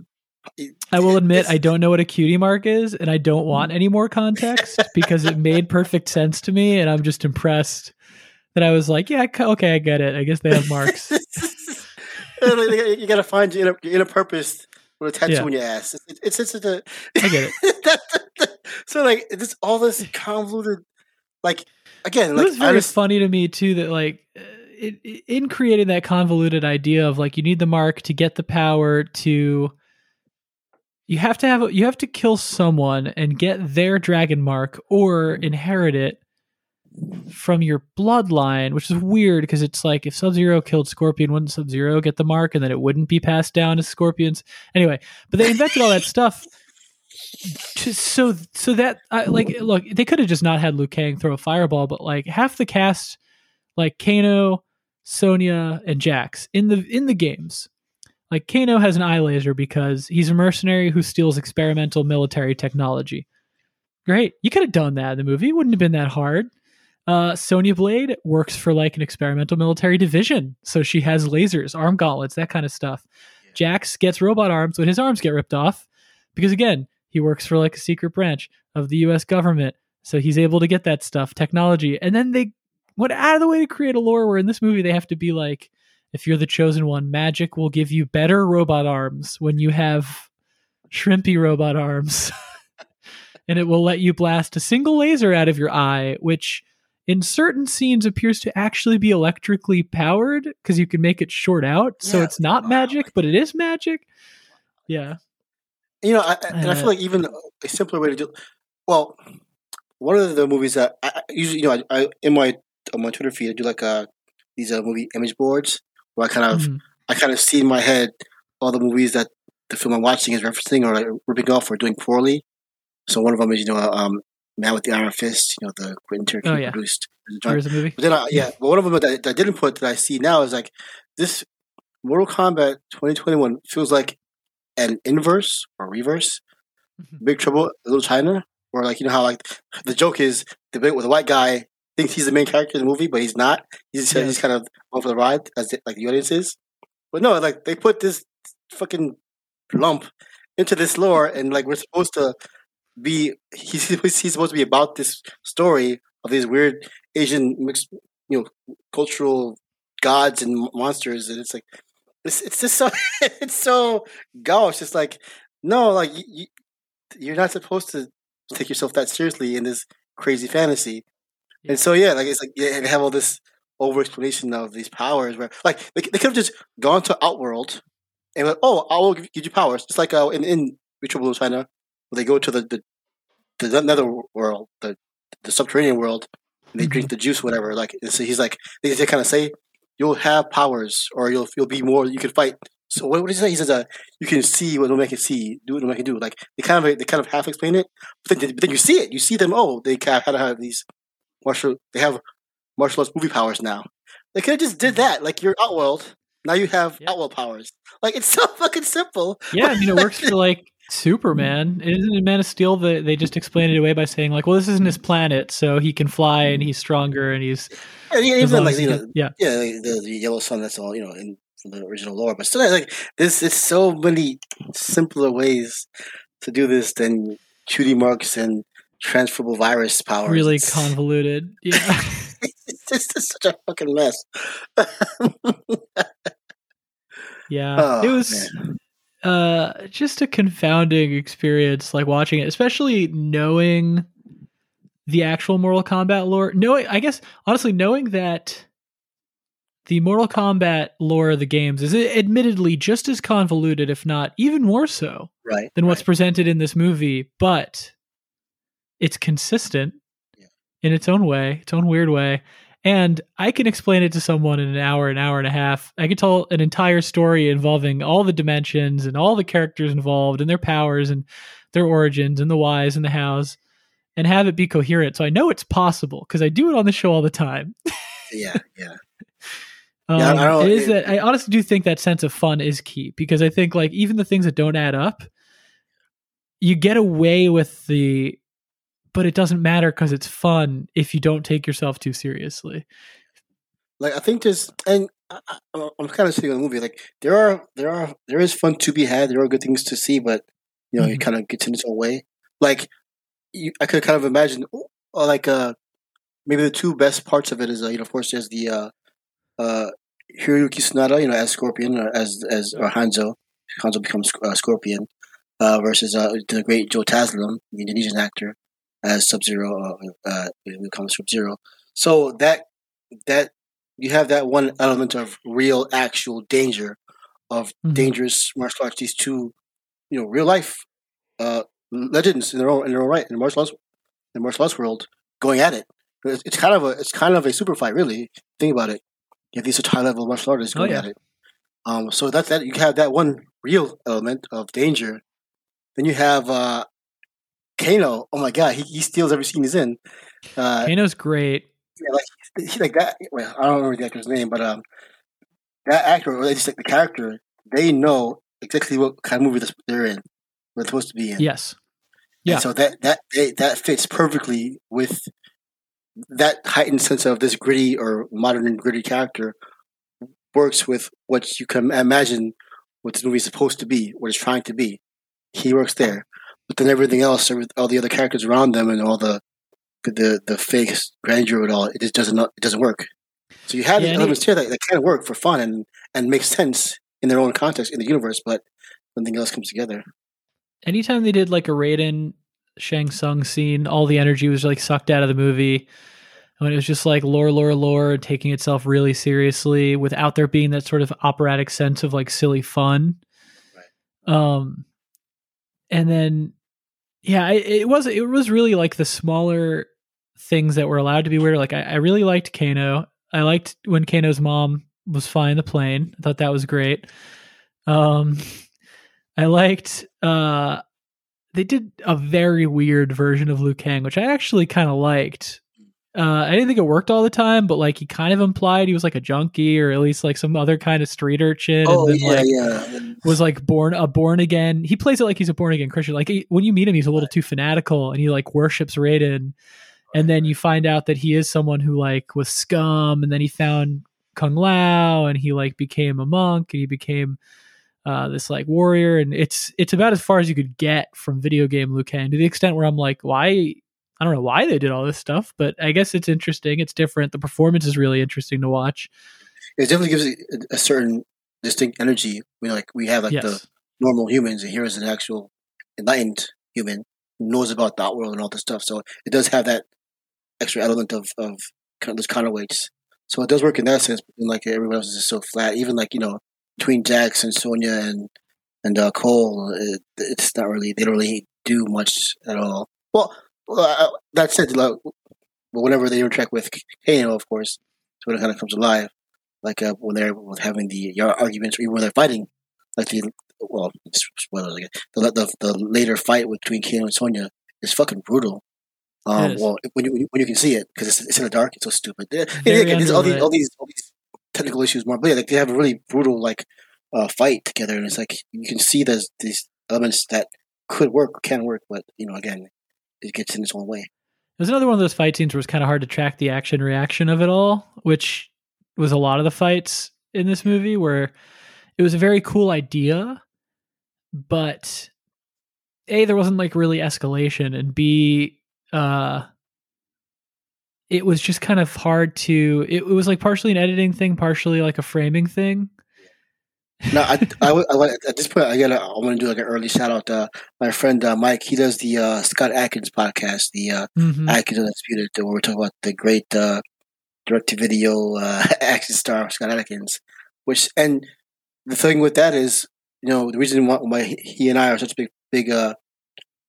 I will admit I don't know what a cutie mark is, and I don't want any more context because it made perfect sense to me, and I'm just impressed that I was like, yeah, okay, I get it. I guess they have marks.
you got to find your inner, your inner purpose with a tattoo
Yeah.
on your ass. It's it's, it's, a,
I get
it. so like this all this convoluted, like again,
it
like
was very
understand-
funny to me too that like uh, it, it- in creating that convoluted idea of like you need the mark to get the power to you have to have you have to kill someone and get their dragon mark or inherit it from your bloodline, which is weird because it's like if Sub Zero killed Scorpion, wouldn't Sub Zero get the mark and then it wouldn't be passed down to Scorpions? Anyway, but they invented all that stuff. To, so so that I, like look, they could have just not had Liu Kang throw a fireball, but like half the cast, like Kano, Sonya, and Jax in the in the games, like Kano has an eye laser because he's a mercenary who steals experimental military technology. Great, you could have done that in the movie. It wouldn't have been that hard. Uh, Sonya Blade works for like an experimental military division, so she has lasers, arm gauntlets, that kind of stuff. Jax gets robot arms when his arms get ripped off, because again, he works for like a secret branch of the U.S. government, so he's able to get that stuff, technology. And then they went out of the way to create a lore where in this movie they have to be like, if you're the chosen one, magic will give you better robot arms when you have shrimpy robot arms. and it will let you blast a single laser out of your eye, which in certain scenes appears to actually be electrically powered because you can make it short out. So
Yeah.
it's not magic, but it is magic. Yeah.
You know, I, I- and I
Uh,
feel like even a simpler way to do. Well, one of the movies that I, I usually, you know, I, I in my on my Twitter feed, I do like uh these uh, movie image boards where I kind of
Mhm.
I kind of see in my head all the movies that the film I'm watching is referencing or like ripping off or doing poorly. So one of them is you know um Man with the Iron Fist, you know the Quentin Tarantino
Oh, yeah.
produced.
A movie.
But then, I, yeah, but one of them that, that I didn't put that I see now is like this Mortal Kombat 2021 feels like an inverse or reverse
Mhm.
Big Trouble Little China, or like you know how like the joke is the bit where the white guy thinks he's the main character in the movie, but he's not. He's
Yes.
he's kind of on for the ride as the, like the audience is. But no, like they put this fucking lump into this lore, and like we're supposed to be he's he's supposed to be about this story of these weird Asian mixed, you know, cultural gods and monsters, and it's like it's it's just so it's so gauche. It's like no, like you, you're not supposed to take yourself that seriously in this crazy fantasy.
Yeah.
And so yeah, like it's like yeah, and have all this over explanation of these powers where like they, they could have just gone to Outworld and like, oh, I will give you powers. Just like uh, in in Retro Blue China, where they go to the the, the nether world, the the subterranean world, and they drink the juice, whatever. Like and so he's like they, they kind of say you'll have powers or you'll you'll be more you can fight. So what, what did he say? He says uh, you can see what no man can see, do what no man can do. Like they kind of they kind of half explain it, but then, but then you see it. You see them. Oh, they kind of have these martial. They have martial arts movie powers now. They could have just did mm-hmm. that. Like you're Outworld. Now you have
Yeah.
Outworld powers. Like it's so fucking simple.
Yeah, I mean it works for like Superman. Isn't it Man of Steel that they just explain it away by saying like, well, this isn't his planet, so he can fly and he's stronger and he's
Yeah, even like you know,
yeah.
yeah, like the, the yellow sun. That's all you know in from the original lore. But still, like this, it's so many simpler ways to do this than cutie marks and transferable virus powers.
really convoluted. Yeah.
it's just it's such a fucking mess.
Yeah.
Oh,
it was uh just a confounding experience like watching it, especially knowing the actual Mortal Kombat lore. Knowing I guess honestly knowing that the Mortal Kombat lore of the games is admittedly just as convoluted, if not even more so,
right
than what's presented in this movie, but it's consistent
Yeah.
in its own way, its own weird way. And I can explain it to someone in an hour, an hour and a half. I could tell an entire story involving all the dimensions and all the characters involved and their powers and their origins and the whys and the hows and have it be coherent. So I know it's possible because I do it on the show all the time.
yeah yeah
Um,
Yeah, I
it is
it-
that I honestly do think that sense of fun is key because I think like even the things that don't add up, you get away with the, but it doesn't matter because it's fun if you don't take yourself too seriously.
like I think there's and I, I'm kind of seeing the movie like there are there are there is fun to be had. There are good things to see, but you know it
Mhm.
kind of gets in its own way. Like you, I could kind of imagine, or like uh maybe the two best parts of it is uh, you know of course there's the uh uh Hiroyuki Sanada you know as Scorpion or as as or Hanzo Hanzo becomes uh, Scorpion uh versus uh the great Joe Taslim the Indonesian actor as Sub Zero uh, uh becomes Sub Zero. So that that you have that one element of real actual danger of
Mhm.
dangerous martial arts these two you know real life uh, legends in their own in their own right in the martial arts in the martial arts world going at it. It's, it's kind of a it's kind of a super fight, really. Think about it. You have these such high level martial artists
Oh,
going
yeah.
at it. Um, so that's that. You have that one real element of danger. Then you have uh, Kano. Oh my god, he, he steals every scene he's in. Uh,
Kano's great.
yeah, like he, like that. Well, I don't remember the actor's name, but um, that actor or just like the character, they know exactly what kind of movie this- they're in. What they're supposed to be in.
Yes.
And
Yeah.
so that that they, that fits perfectly with that heightened sense of this gritty or modern gritty character works with what you can imagine what this movie is supposed to be, what it's trying to be. He works there, but then everything else, all the other characters around them, and all the the the fake grandeur of it all, it just doesn't it doesn't work. So you have
Yeah,
elements here that, that kind of work for fun and and make sense in their own context in the universe, but nothing else comes together.
anytime they did like a Raiden Shang Tsung scene, all the energy was like sucked out of the movie. When it was just like lore, lore, lore, taking itself really seriously without there being that sort of operatic sense of like silly fun. Um, and then, yeah, it, was it was really like the smaller things that were allowed to be weird. Like I, I really liked Kano. I liked when Kano's mom was flying the plane. I thought that was great. Um, I liked uh they did a very weird version of Liu Kang, which I actually kind of liked. Uh, I didn't think it worked all the time, but like he kind of implied he was like a junkie or at least like some other kind of street urchin.
Oh
and then,
yeah,
like,
yeah.
was like born a born again. He plays it like he's a born again Christian. Like he, when you meet him, he's a little too fanatical and he like worships Raiden. And then you find out that he is someone who like was scum, and then he found Kung Lao, and he like became a monk, and he became uh, this like warrior, and it's it's about as far as you could get from video game Liu Kang to the extent where I'm like, why? I don't know why they did all this stuff, but I guess it's interesting. It's different. The performance is really interesting to watch.
it definitely gives it a, a certain distinct energy. We like we have like
yes.
the normal humans, and here is an actual enlightened human who knows about that world and all this stuff. So it does have that extra element of of kind of those counterweights. So it does work in that sense. But then, like everyone else is just so flat. Even like you know between Jax and Sonya and and uh, Cole, it, it's not really they don't really do much at all. Well, well uh, that said, like, whenever they interact with Kano, of course, so when it kind of comes alive like uh, when they're having the arguments, or even when they're fighting, like the well, spoilers again. The, the the later fight between Kano and Sonya is fucking brutal. Um,
is.
well, when you when you can see it because it's, it's in the dark, it's so stupid. Yeah, there's all these all these all these technical issues more, but yeah, like they have a really brutal like uh, fight together, and it's like you can see there's these elements that could work or can work, but you know, again, it gets in its own way.
It was another one of those fight scenes where it's kind of hard to track the action reaction of it all, which was a lot of the fights in this movie where it was a very cool idea, but A, there wasn't like really escalation, and B, uh it was just kind of hard to it, it was like partially an editing thing, partially like a framing thing.
No, I, I, I, at this point, I gotta, I want to do like an early shout out. to my friend uh, Mike, he does the uh, Scott Adkins podcast, the uh,
Mhm.
Adkins Undisputed, where we're talking about the great uh, direct to video uh, action star Scott Adkins. Which and the thing with that is, you know, the reason why, why he and I are such big, big uh,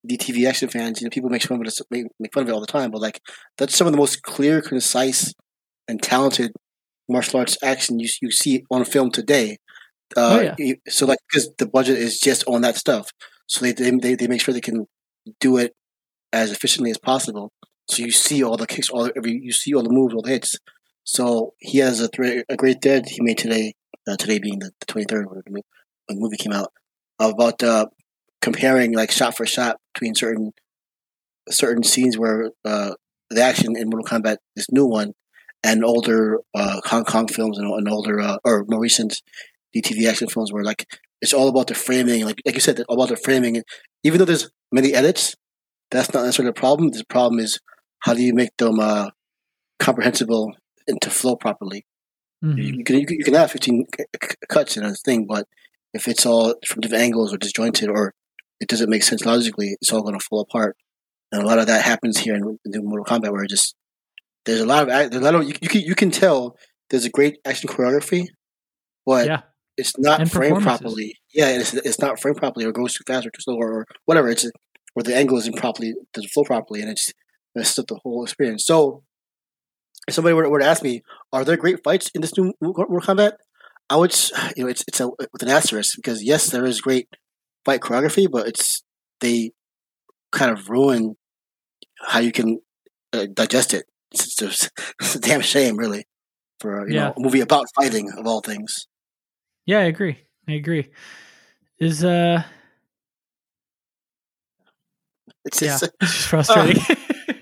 DTV action fans. You know, people make fun of it, make, make fun of it all the time, but like that's some of the most clear, concise, and talented martial arts action you you see on film today. Uh,
Oh, yeah.
So like because the budget is just on that stuff, so they, they they make sure they can do it as efficiently as possible. So you see all the kicks, all the, every you see all the moves, all the hits. So he has a, a great thread he made today. Uh, today being the twenty third when the when the movie came out about uh, comparing like shot for shot between certain certain scenes where uh, the action in Mortal Kombat, this new one, and older uh, Hong Kong films and, and older uh, or more recent DTV action films where like it's all about the framing, like like you said, all about the framing. Even though there's many edits, that's not necessarily the problem. The problem is how do you make them uh, comprehensible and to flow properly.
Mhm.
You can, you can you can have 15 c- c- cuts in a thing, but if it's all from different angles or disjointed or it doesn't make sense logically, it's all going to fall apart. And a lot of that happens here in, in the Mortal Kombat, where it just there's a lot of there's a lot of you, you can you can tell there's a great action choreography, but
Yeah.
It's not framed properly. Yeah, it's it's not framed properly, or goes too fast or too slow, or, or whatever. It's or the angle isn't properly doesn't flow properly, and it's messed up the whole experience. So, if somebody were, were to ask me, are there great fights in this new Mortal Kombat? I would, you know, it's it's a with an asterisk because yes, there is great fight choreography, but it's they kind of ruin how you can uh, digest it. It's, just, it's a damn shame, really, for you
Yeah.
know a movie about fighting of all things.
Yeah, I agree. I agree. Is uh,
It's
yeah, it's just frustrating.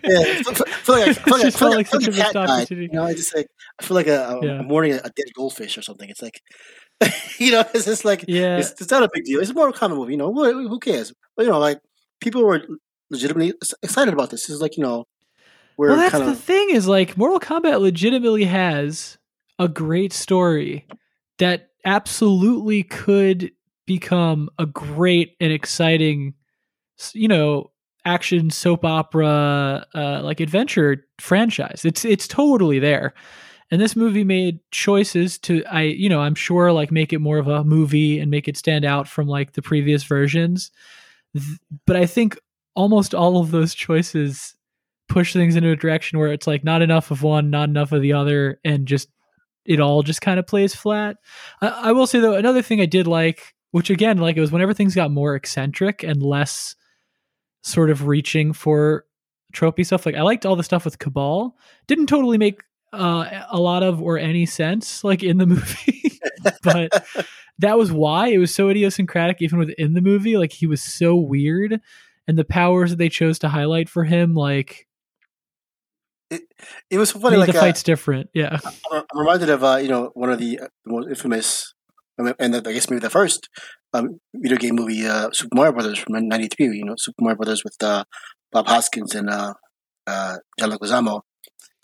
yeah, I feel, like I feel like, I
Just
feel like,
like
I feel
such
like
a
a
missed
cat died. You know, I just like I feel like a, a,
Yeah.
I'm mourning a, a dead goldfish or something. It's like, you know, it's just like
yeah,
it's, it's not a big deal. It's a common movie. You know, who, who cares? But you know, like people were legitimately excited about this. It's like you know, we're
well, that's
kind
the thing is like Mortal Kombat legitimately has a great story that absolutely could become a great and exciting, you know, action soap opera uh, like adventure franchise. It's it's totally there. And this movie made choices to I you know, I'm sure like make it more of a movie and make it stand out from like the previous versions. But I think almost all of those choices push things into a direction where it's like not enough of one, not enough of the other, and just it all just kind of plays flat. I, I will say though, another thing I did like, which again, like it was whenever things got more eccentric and less sort of reaching for tropey stuff. Like I liked all the stuff with Cabal. Didn't totally make uh, a lot of or any sense like in the movie, but that was why it was so idiosyncratic even within the movie. Like he was so weird, and the powers that they chose to highlight for him like
it was so funny. Like
the
uh,
fights different. Yeah.
I'm I'm reminded of uh, you know one of the, uh, the most infamous, and I guess maybe the first um, video game movie, uh, Super Mario Brothers from '93. You know, Super Mario Brothers with uh, Bob Hoskins and uh, uh, John Leguizamo.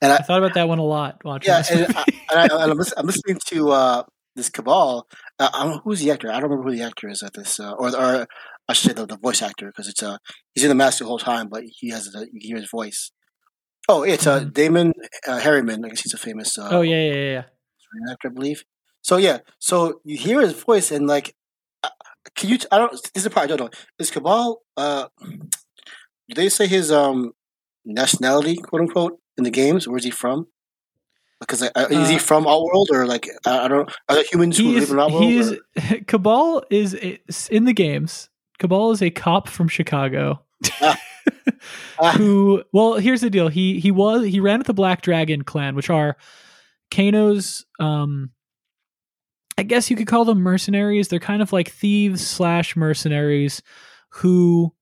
And
I
I,
thought about that one a lot watching
yeah, and. I, and I, I'm, lis- I'm listening to uh, this Cabal. Uh, I don't know who's the actor. I don't remember who the actor is at this, uh, or or I should say the, the voice actor because it's uh he's in the mask the whole time, but he has the, you hear his voice. Oh, it's uh,
Mhm.
Damon uh, Herriman. I guess he's a famous. Uh,
oh yeah, yeah, yeah, yeah.
Actor, I believe. So yeah, so you hear his voice and like, uh, can you? I don't. This is the part I don't know. Is Cabal? Uh, do they say his um nationality, quote unquote, in the games? Where's he from? Because uh, is he
Uh,
from Outworld or like I, I don't? Are there humans who live in Outworld?
he is Cabal is is in the games. Cabal is a cop from Chicago.
Ah.
Who well here's the deal. He he was he ran with the black dragon clan which are kano's um i guess you could call them mercenaries. They're kind of like thieves slash mercenaries who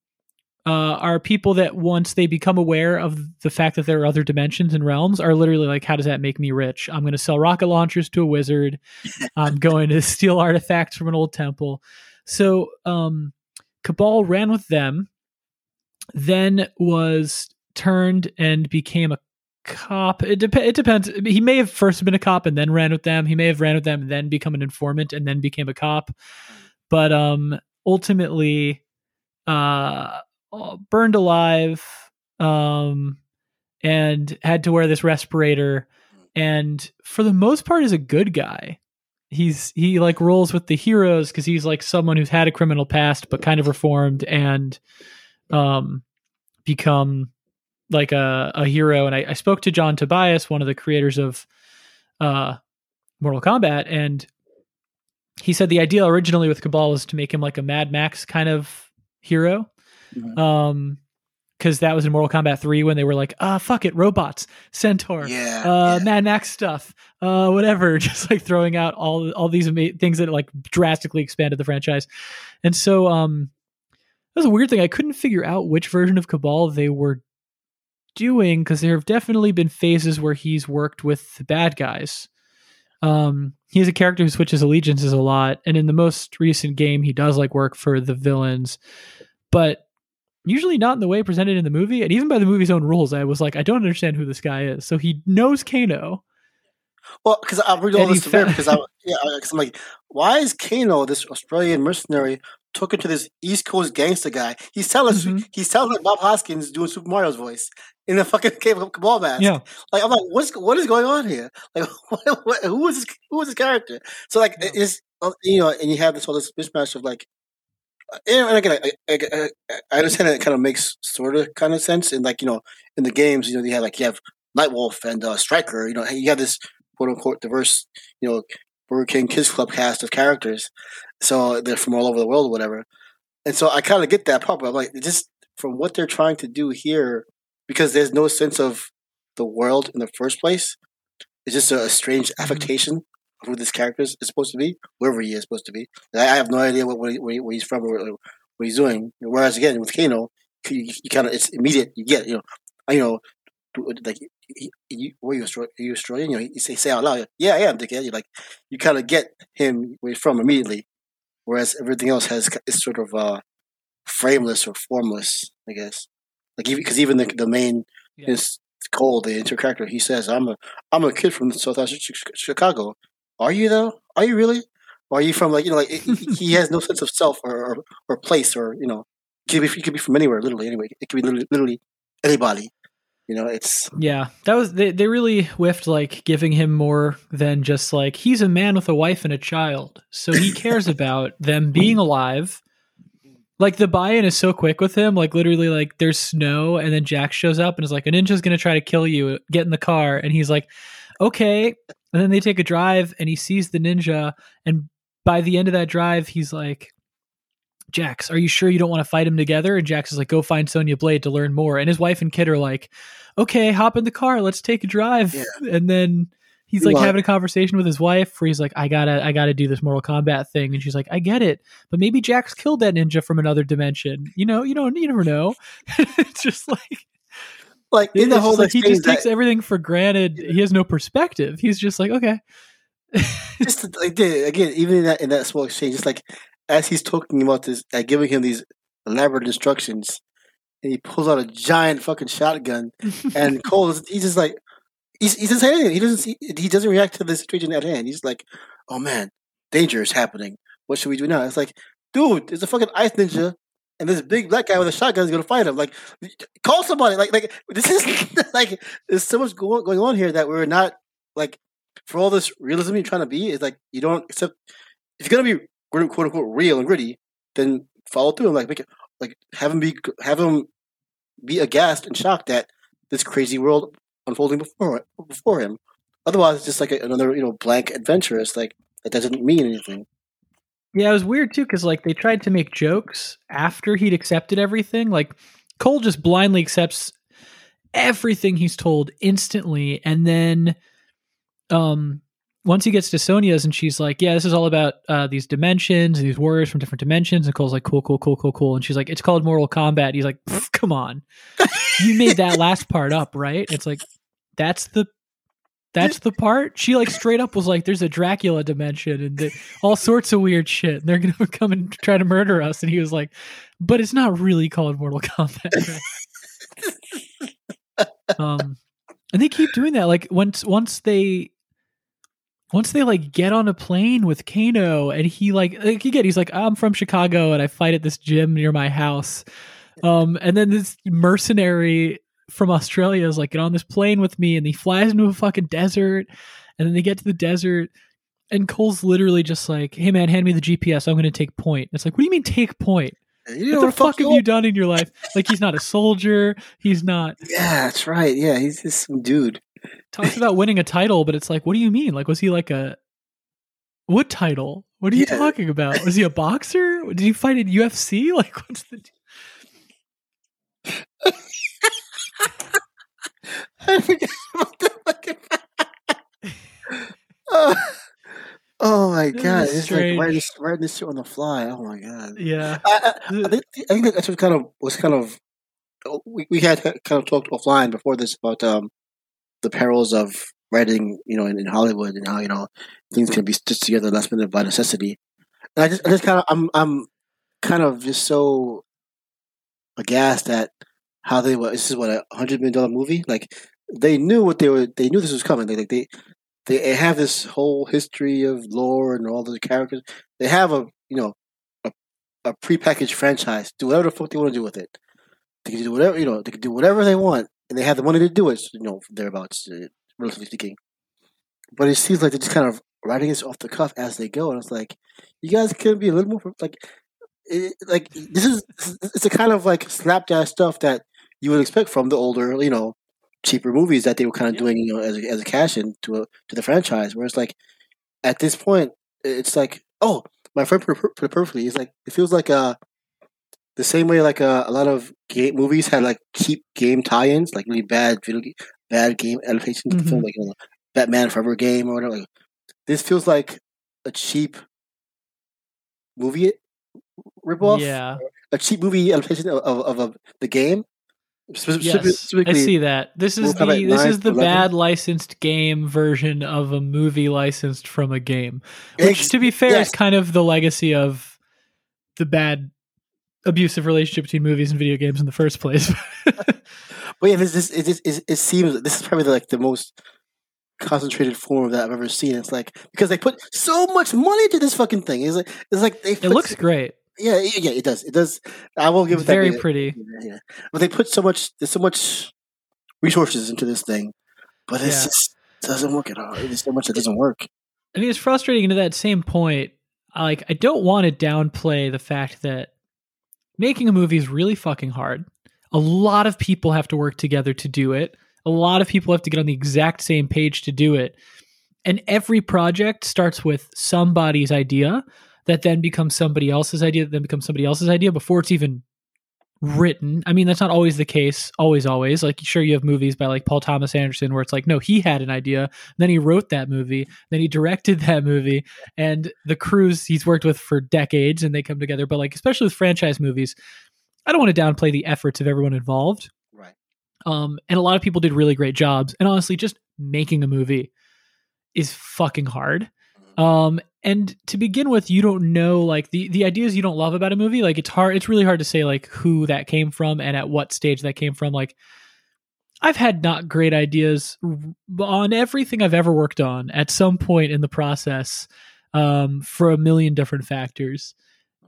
uh, are people that once they become aware of the fact that there are other dimensions and realms are literally like how does that make me rich? I'm going to sell rocket launchers to a wizard. I'm going to steal artifacts from an old temple. So um cabal ran with them then was turned and became a cop. It, dep- it depends. He may have first been a cop and then ran with them. He may have ran with them and then become an informant and then became a cop. But um, ultimately, uh, burned alive um, and had to wear this respirator. And for the most part, is a good guy. He's he like rolls with the heroes because he's like someone who's had a criminal past but kind of reformed and um, become like a, a hero. And I, I spoke to John Tobias, one of the creators of uh, Mortal Kombat, and he said the idea originally with Cabal was to make him like a Mad Max kind of hero.
Mhm.
Um, because that was in Mortal Kombat 3 when they were like, ah, fuck it, robots, Centaur,
yeah,
uh,
yeah.
Mad Max stuff, uh, whatever, just like throwing out all all these ama- things that like drastically expanded the franchise. And so, um, that was a weird thing. I couldn't figure out which version of Cabal they were doing because there have definitely been phases where he's worked with the bad guys. Um, he's a character who switches allegiances a lot, and in the most recent game, he does like work for the villains, but usually not in the way presented in the movie. And even by the movie's own rules, I was like, I don't understand who this guy is. So he knows Kano.
Well, because I'm reading all
And
this
fa-
because I yeah, because I'm like, why is Kano, this Australian mercenary, talking to this East Coast gangster guy? He's telling us
Mhm.
he's telling like Bob Hoskins doing Super Mario's voice in the fucking Cabal mask.
Yeah.
Like I'm like, what's what is going on here? Like, what, what, who is this? Who is this character? So like,
Yeah.
is uh, you know, and you have this whole this mismatch of like, uh, and again, I, I, I, I understand that it kind of makes sort of kind of sense. And like, you know, in the games, you know, you have like you have Nightwolf and uh, Stryker. You know, you have this quote unquote diverse, you know, Burger King Kids Club cast of characters. So they're from all over the world or whatever. And so I kind of get that part, but I'm like, just from what they're trying to do here, because there's no sense of the world in the first place. It's just a, a strange
Mm-hmm.
affectation of who this character is supposed to be, wherever he is supposed to be. I I have no idea what where, he- where he's from or what what he's doing. Whereas again with Kano, you, you kind of it's immediate. You get you know, I- you know, like he, you, where you Austral- are you Australian? You know, you say say out loud, yeah, I am, dickhead. You like you kind of get him where he's from immediately. Whereas everything else has is sort of uh, frameless or formless, I guess. Like because even the the main
Yeah.
is Cole, the inter character. He says, "I'm a I'm a kid from South Chi- Chi- Chicago." Are you though? Are you really? Or are you from like you know like he- he has no sense of self or or, or place or you know he could be could be from anywhere literally anyway it could be literally, literally anybody you know it's
Yeah, that was they. They really whiffed like giving him more than just like he's a man with a wife and a child, so he cares about them being alive. Like the buy-in is so quick with him. Like literally, like there's snow, and then Jax shows up and is like, "A ninja's gonna try to kill you. Get in the car." And he's like, "Okay." And then they take a drive, and he sees the ninja. And by the end of that drive, he's like, Jax, are you sure you don't want to fight him together? And Jax is like, go find Sonya Blade to learn more. And his wife and kid are like, okay, hop in the car, let's take a drive.
Yeah.
And then he's like having a conversation with his wife where he's like, I gotta, I gotta do this Mortal Kombat thing. And she's like, I get it, but maybe Jax killed that ninja from another dimension. You know, you don't, you never know. it's just like,
like in the whole
like he just takes everything for granted. He has no perspective. He's just like, okay,
just like the- again, even in that in that small exchange, it's like as he's talking about this, uh, giving him these elaborate instructions, and he pulls out a giant fucking shotgun, and Cole, he's just like, he's, he doesn't say anything. He doesn't see, he doesn't react to the situation at hand. He's like, oh man, danger is happening. What should we do now? It's like, dude, there's a fucking ice ninja. And this big black guy with a shotgun is gonna fight him. Like, call somebody. Like, like this is like there's so much go- going on here that we're not like for all this realism you're trying to be is like you don't accept if you're gonna be quote quote unquote real and gritty, then follow through and like make it like have him be have him be aghast and shocked at this crazy world unfolding before before him. Otherwise, it's just like a, another you know blank adventure. It's like that doesn't mean anything.
Yeah, it was weird too because like they tried to make jokes after he'd accepted everything. Like Cole just blindly accepts everything he's told instantly, and then um once he gets to Sonya's and she's like, "Yeah, this is all about uh, these dimensions, and these warriors from different dimensions," and Cole's like, "Cool, cool, cool, cool, cool," and she's like, "It's called Mortal Kombat." He's like, "Come on, you made that last part up, right?" It's like that's the that's the part. She like straight up was like, "There's a Dracula dimension and the, all sorts of weird shit. And they're gonna come and try to murder us." And he was like, "But it's not really called Mortal Kombat." um, and they keep doing that. Like once once they once they like get on a plane with Kano and he like like again he's like I'm from Chicago and I fight at this gym near my house. Um, and then this mercenary from Australia is like, get on this plane with me, and he flies into a fucking desert, and then they get to the desert, and Cole's literally just like, hey man, hand me the GPS, I'm gonna take point. It's like, what do you mean take point?
You
What the fuck have
you
you done in your life? Like he's not a soldier, he's not
Yeah, that's right. Yeah, he's just some dude.
Talks about winning a title, but it's like, what do you mean? Like, was he like a what title? What are you
Yeah.
talking about? Was he a boxer? Did he fight in UFC? Like, what's the
I forgot about the fucking. oh, oh my
This
god!
is
It's like writing this, writing this shit on the fly. Oh my god!
yeah?
I, I, I think I think that's what kind of was kind of we, we had kind of talked offline before this about um the perils of writing, you know, in, in Hollywood and how you know things can be stitched together last minute by necessity. And I just, I just kind of, I'm, I'm kind of just so aghast at how they were. This is what a hundred million dollar movie. Like they knew what they were. They knew this was coming. Like, like they, they have this whole history of lore and all the characters. They have a, you know, a, a prepackaged franchise. Do whatever the fuck they want to do with it. They can do whatever you know. They can do whatever they want, and they have the money to do it. You know, thereabouts, uh, relatively speaking. But it seems like they're just kind of writing this off the cuff as they go, and it's like, you guys can be a little more like, it, like this is it's a kind of like slapdash stuff that you would expect from the older, you know, cheaper movies that they were kind of
Yeah.
doing, you know, as a, as a cash in to a, to the franchise. Where it's like, at this point, it's like, oh, my friend put it perfectly. It's like it feels like uh the same way like uh, a lot of game movies had like cheap game tie-ins, like really bad video, ga- bad game adaptations of the film, like you know, Batman Forever game or whatever. Like, this feels like a cheap movie ripoff,
Yeah.
a cheap movie adaptation of of, of, the game.
Yes, I see that. This is the this
9
is the
11.
bad licensed game version of a movie licensed from a game. Which,
Ex-
to be fair,
yes.
is kind of the legacy of the bad abusive relationship between movies and video games in the first place.
But yeah, this, this it, it, it seems this is probably the, like the most concentrated form of that I've ever seen. It's like because they put so much money into this fucking thing. It's like it's like they.
it looks great.
Yeah, yeah, it does. It does. I will give
It's
it that.
very pretty.
Yeah, yeah. But they put so much. There's so much resources into this thing, but it
Yeah.
just doesn't work at all. There's so much that doesn't work.
I mean, it's frustrating to that same point. Like, I don't want to downplay the fact that making a movie is really fucking hard. A lot of people have to work together to do it. A lot of people have to get on the exact same page to do it. And every project starts with somebody's idea that then becomes somebody else's idea, that then becomes somebody else's idea before it's even written. I mean, that's not always the case, always, always. Like, sure, you have movies by like Paul Thomas Anderson where it's like, no, he had an idea, then he wrote that movie, then he directed that movie, and the crews he's worked with for decades and they come together. But like, especially with franchise movies, I don't want to downplay the efforts of everyone involved.
Right.
Um, and a lot of people did really great jobs. And honestly, just making a movie is fucking hard. Um, and to begin with, you don't know like the the ideas you don't love about a movie. Like it's hard. It's really hard to say like who that came from and at what stage that came from. Like I've had not great ideas on everything I've ever worked on at some point in the process um, for a million different factors.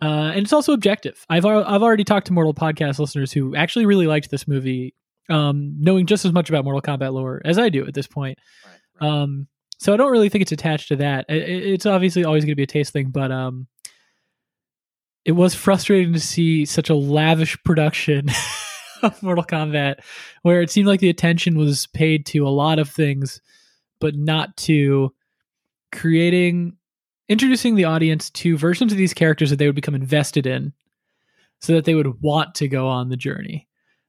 Uh, and it's also objective. I've I've already talked to Mortal podcast listeners who actually really liked this movie, um, knowing just as much about Mortal Kombat lore as I do at this point.
Right, right.
Um, so I don't really think it's attached to that. It's obviously always going to be a taste thing, but um, it was frustrating to see such a lavish production of Mortal Kombat, where it seemed like the attention was paid to a lot of things, but not to creating, introducing the audience to versions of these characters that they would become invested in, so that they would want to go on the journey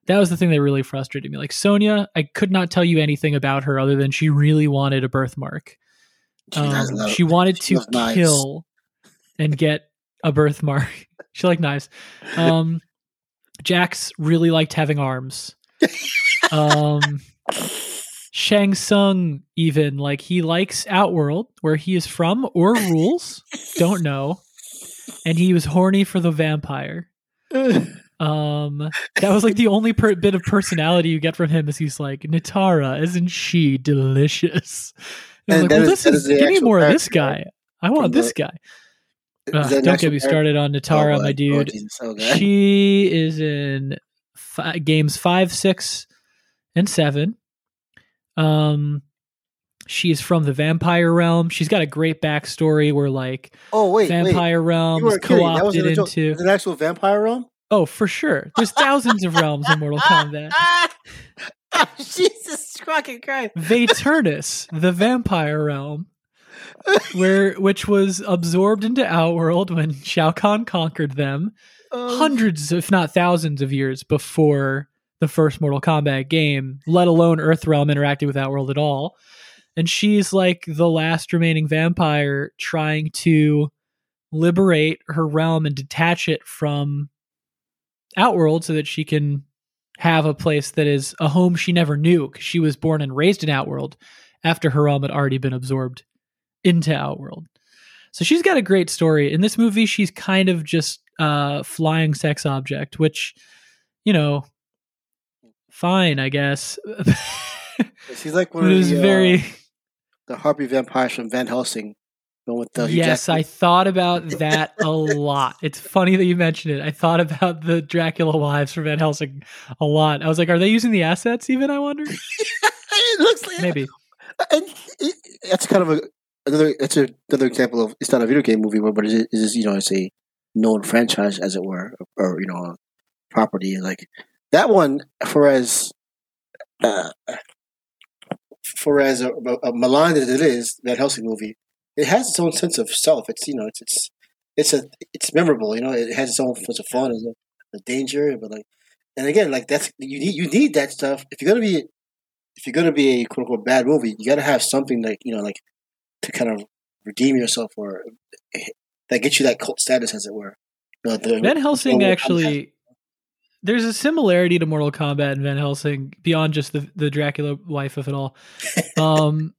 that was the thing that really frustrated me. Like Sonya, I could not tell you anything about her other than she really wanted a birthmark.
She,
Um,
love-
she wanted
she
to
loves knives.
kill and get a birthmark. she liked knives. Um, Jax really liked having arms. Um, Shang Tsung even like he likes Outworld, where he is from or rules, don't know, and he was horny for the vampire. Um, that was like the only per- bit of personality you get from him is he's like Nitara, isn't she delicious? And
And
like, well,
is-
this is give me more of this guy. I want this
the-
guy.
Is
Ugh,
that an
don't get me started on Nitara,
Oh,
my
uh,
dude.
Oh, Jesus.
She is in fi- games five, six, and seven. Um, she is from the vampire realm. She's got a great backstory where like
oh wait, wait.
vampire realm
You
was
were kidding. That was
co-opted into.
an actual vampire realm.
Oh, for sure. There's thousands of realms in Mortal Kombat.
oh, Jesus fucking Christ!
Vaeternus, the vampire realm, where which was absorbed into Outworld when Shao Kahn conquered them,
Oh,
hundreds, if not thousands, of years before the first Mortal Kombat game, let alone Earthrealm interacting with Outworld at all. And she's like the last remaining vampire trying to liberate her realm and detach it from Outworld so that she can have a place that is a home she never knew because she was born and raised in Outworld after her realm had already been absorbed into Outworld. So she's got a great story. In this movie, she's kind of just a flying sex object, which, you know, fine, I guess.
She's like one of the, uh,
very.
the Harpy vampires from Van Helsing. One with the
yes, I thought about that a lot. It's funny that you mentioned it. I thought about the Dracula wives from Van Helsing a lot. I was like, are they using the assets even? I wonder.
it looks like
Maybe.
And it, that's kind of a another that's a, another example of it's not a video game movie, but it is you know it's a known franchise as it were, or you know, a property like that one. For as uh, for as a, a maligned as it is, that Helsing movie, it has its own sense of self. It's you know it's it's it's a it's memorable. You know, it has its own sense of fun and the danger, but like, and again, like that's you need you need that stuff if you're gonna be if you're gonna be a quote unquote bad movie. You got to have something like you know like to kind of redeem yourself or that gets you that cult status, as it were.
You know, the, Van Helsing actually. There's a similarity to Mortal Kombat and Van Helsing beyond just the the Dracula wife of it all. Um,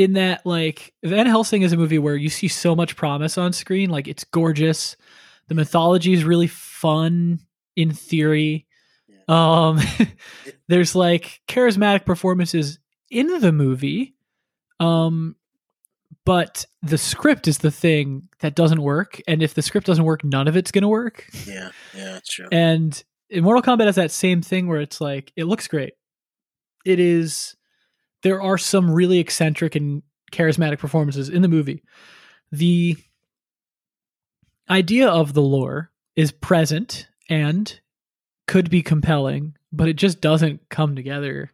in that, like Van Helsing is a movie where you see so much promise on screen. Like it's gorgeous. The mythology is really fun in theory. Um, there's like charismatic performances in the movie. Um, but the script is the thing that doesn't work and if the script doesn't work none of it's going to work
yeah yeah that's true
and Mortal Kombat has that same thing where it's like it looks great it is there are some really eccentric and charismatic performances in the movie. The idea of the lore is present and could be compelling but it just doesn't come together.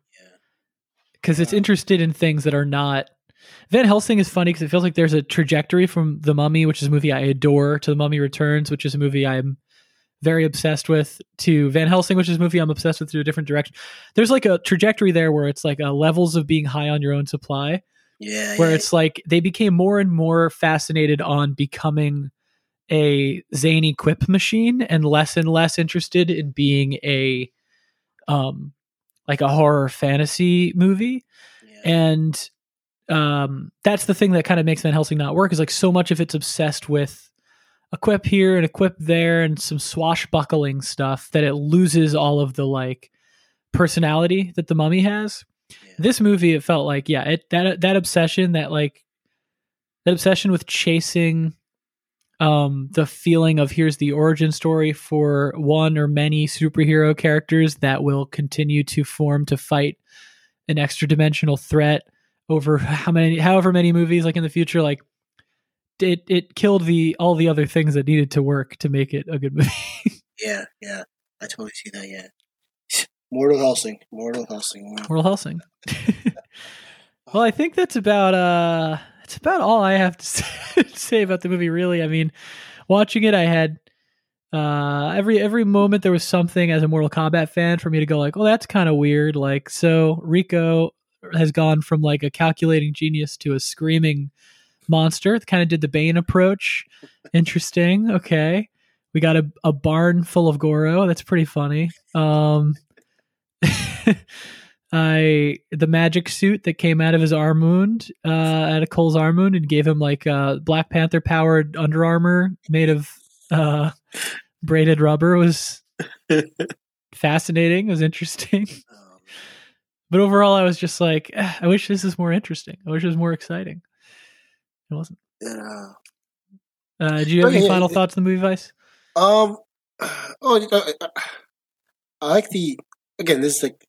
Because yeah. it's interested in things that are not. Van Helsing is funny because it feels like there's a trajectory from The Mummy, which is a movie I adore, to The Mummy Returns, which is a movie I'm very obsessed with, to Van Helsing, which is a movie I'm obsessed with to a different direction. There's like a trajectory there where it's like levels of being high on your own supply.
Yeah.
Where
yeah.
it's like they became more and more fascinated on becoming a zany quip machine and less and less interested in being a um like a horror fantasy movie. Yeah. And um, that's the thing that kind of makes Van Helsing not work is like so much of it's obsessed with a quip here and equip there and some swashbuckling stuff that it loses all of the like personality that the mummy has. Yeah. This movie, it felt like, yeah, it that that obsession, that like that obsession with chasing um the feeling of here's the origin story for one or many superhero characters that will continue to form to fight an extra dimensional threat over how many however many movies like in the future like it it killed the all the other things that needed to work to make it a good movie.
Yeah yeah. I totally see that yeah. Mortal helsing mortal helsing
mortal helsing. Well i think that's about uh that's about all i have to say about the movie really. I mean watching it i had uh every every moment there was something as a mortal kombat fan for me to go like oh that's kind of weird. Like so Reiko has gone from like a calculating genius to a screaming monster. Kind of did the Bane approach. Interesting. Okay. We got a, a barn full of Goro. That's pretty funny. Um, I the magic suit that came out of his arm wound, uh, out of Cole's arm wound, and gave him like a Black Panther powered Under Armour made of uh, braided rubber was fascinating. It was interesting. But overall, I was just like, eh, I wish this is more interesting. I wish it was more exciting. It wasn't.
Yeah.
Uh, do you have any final thoughts on the movie, Vice?
Um. Oh, uh, I like the again. This is like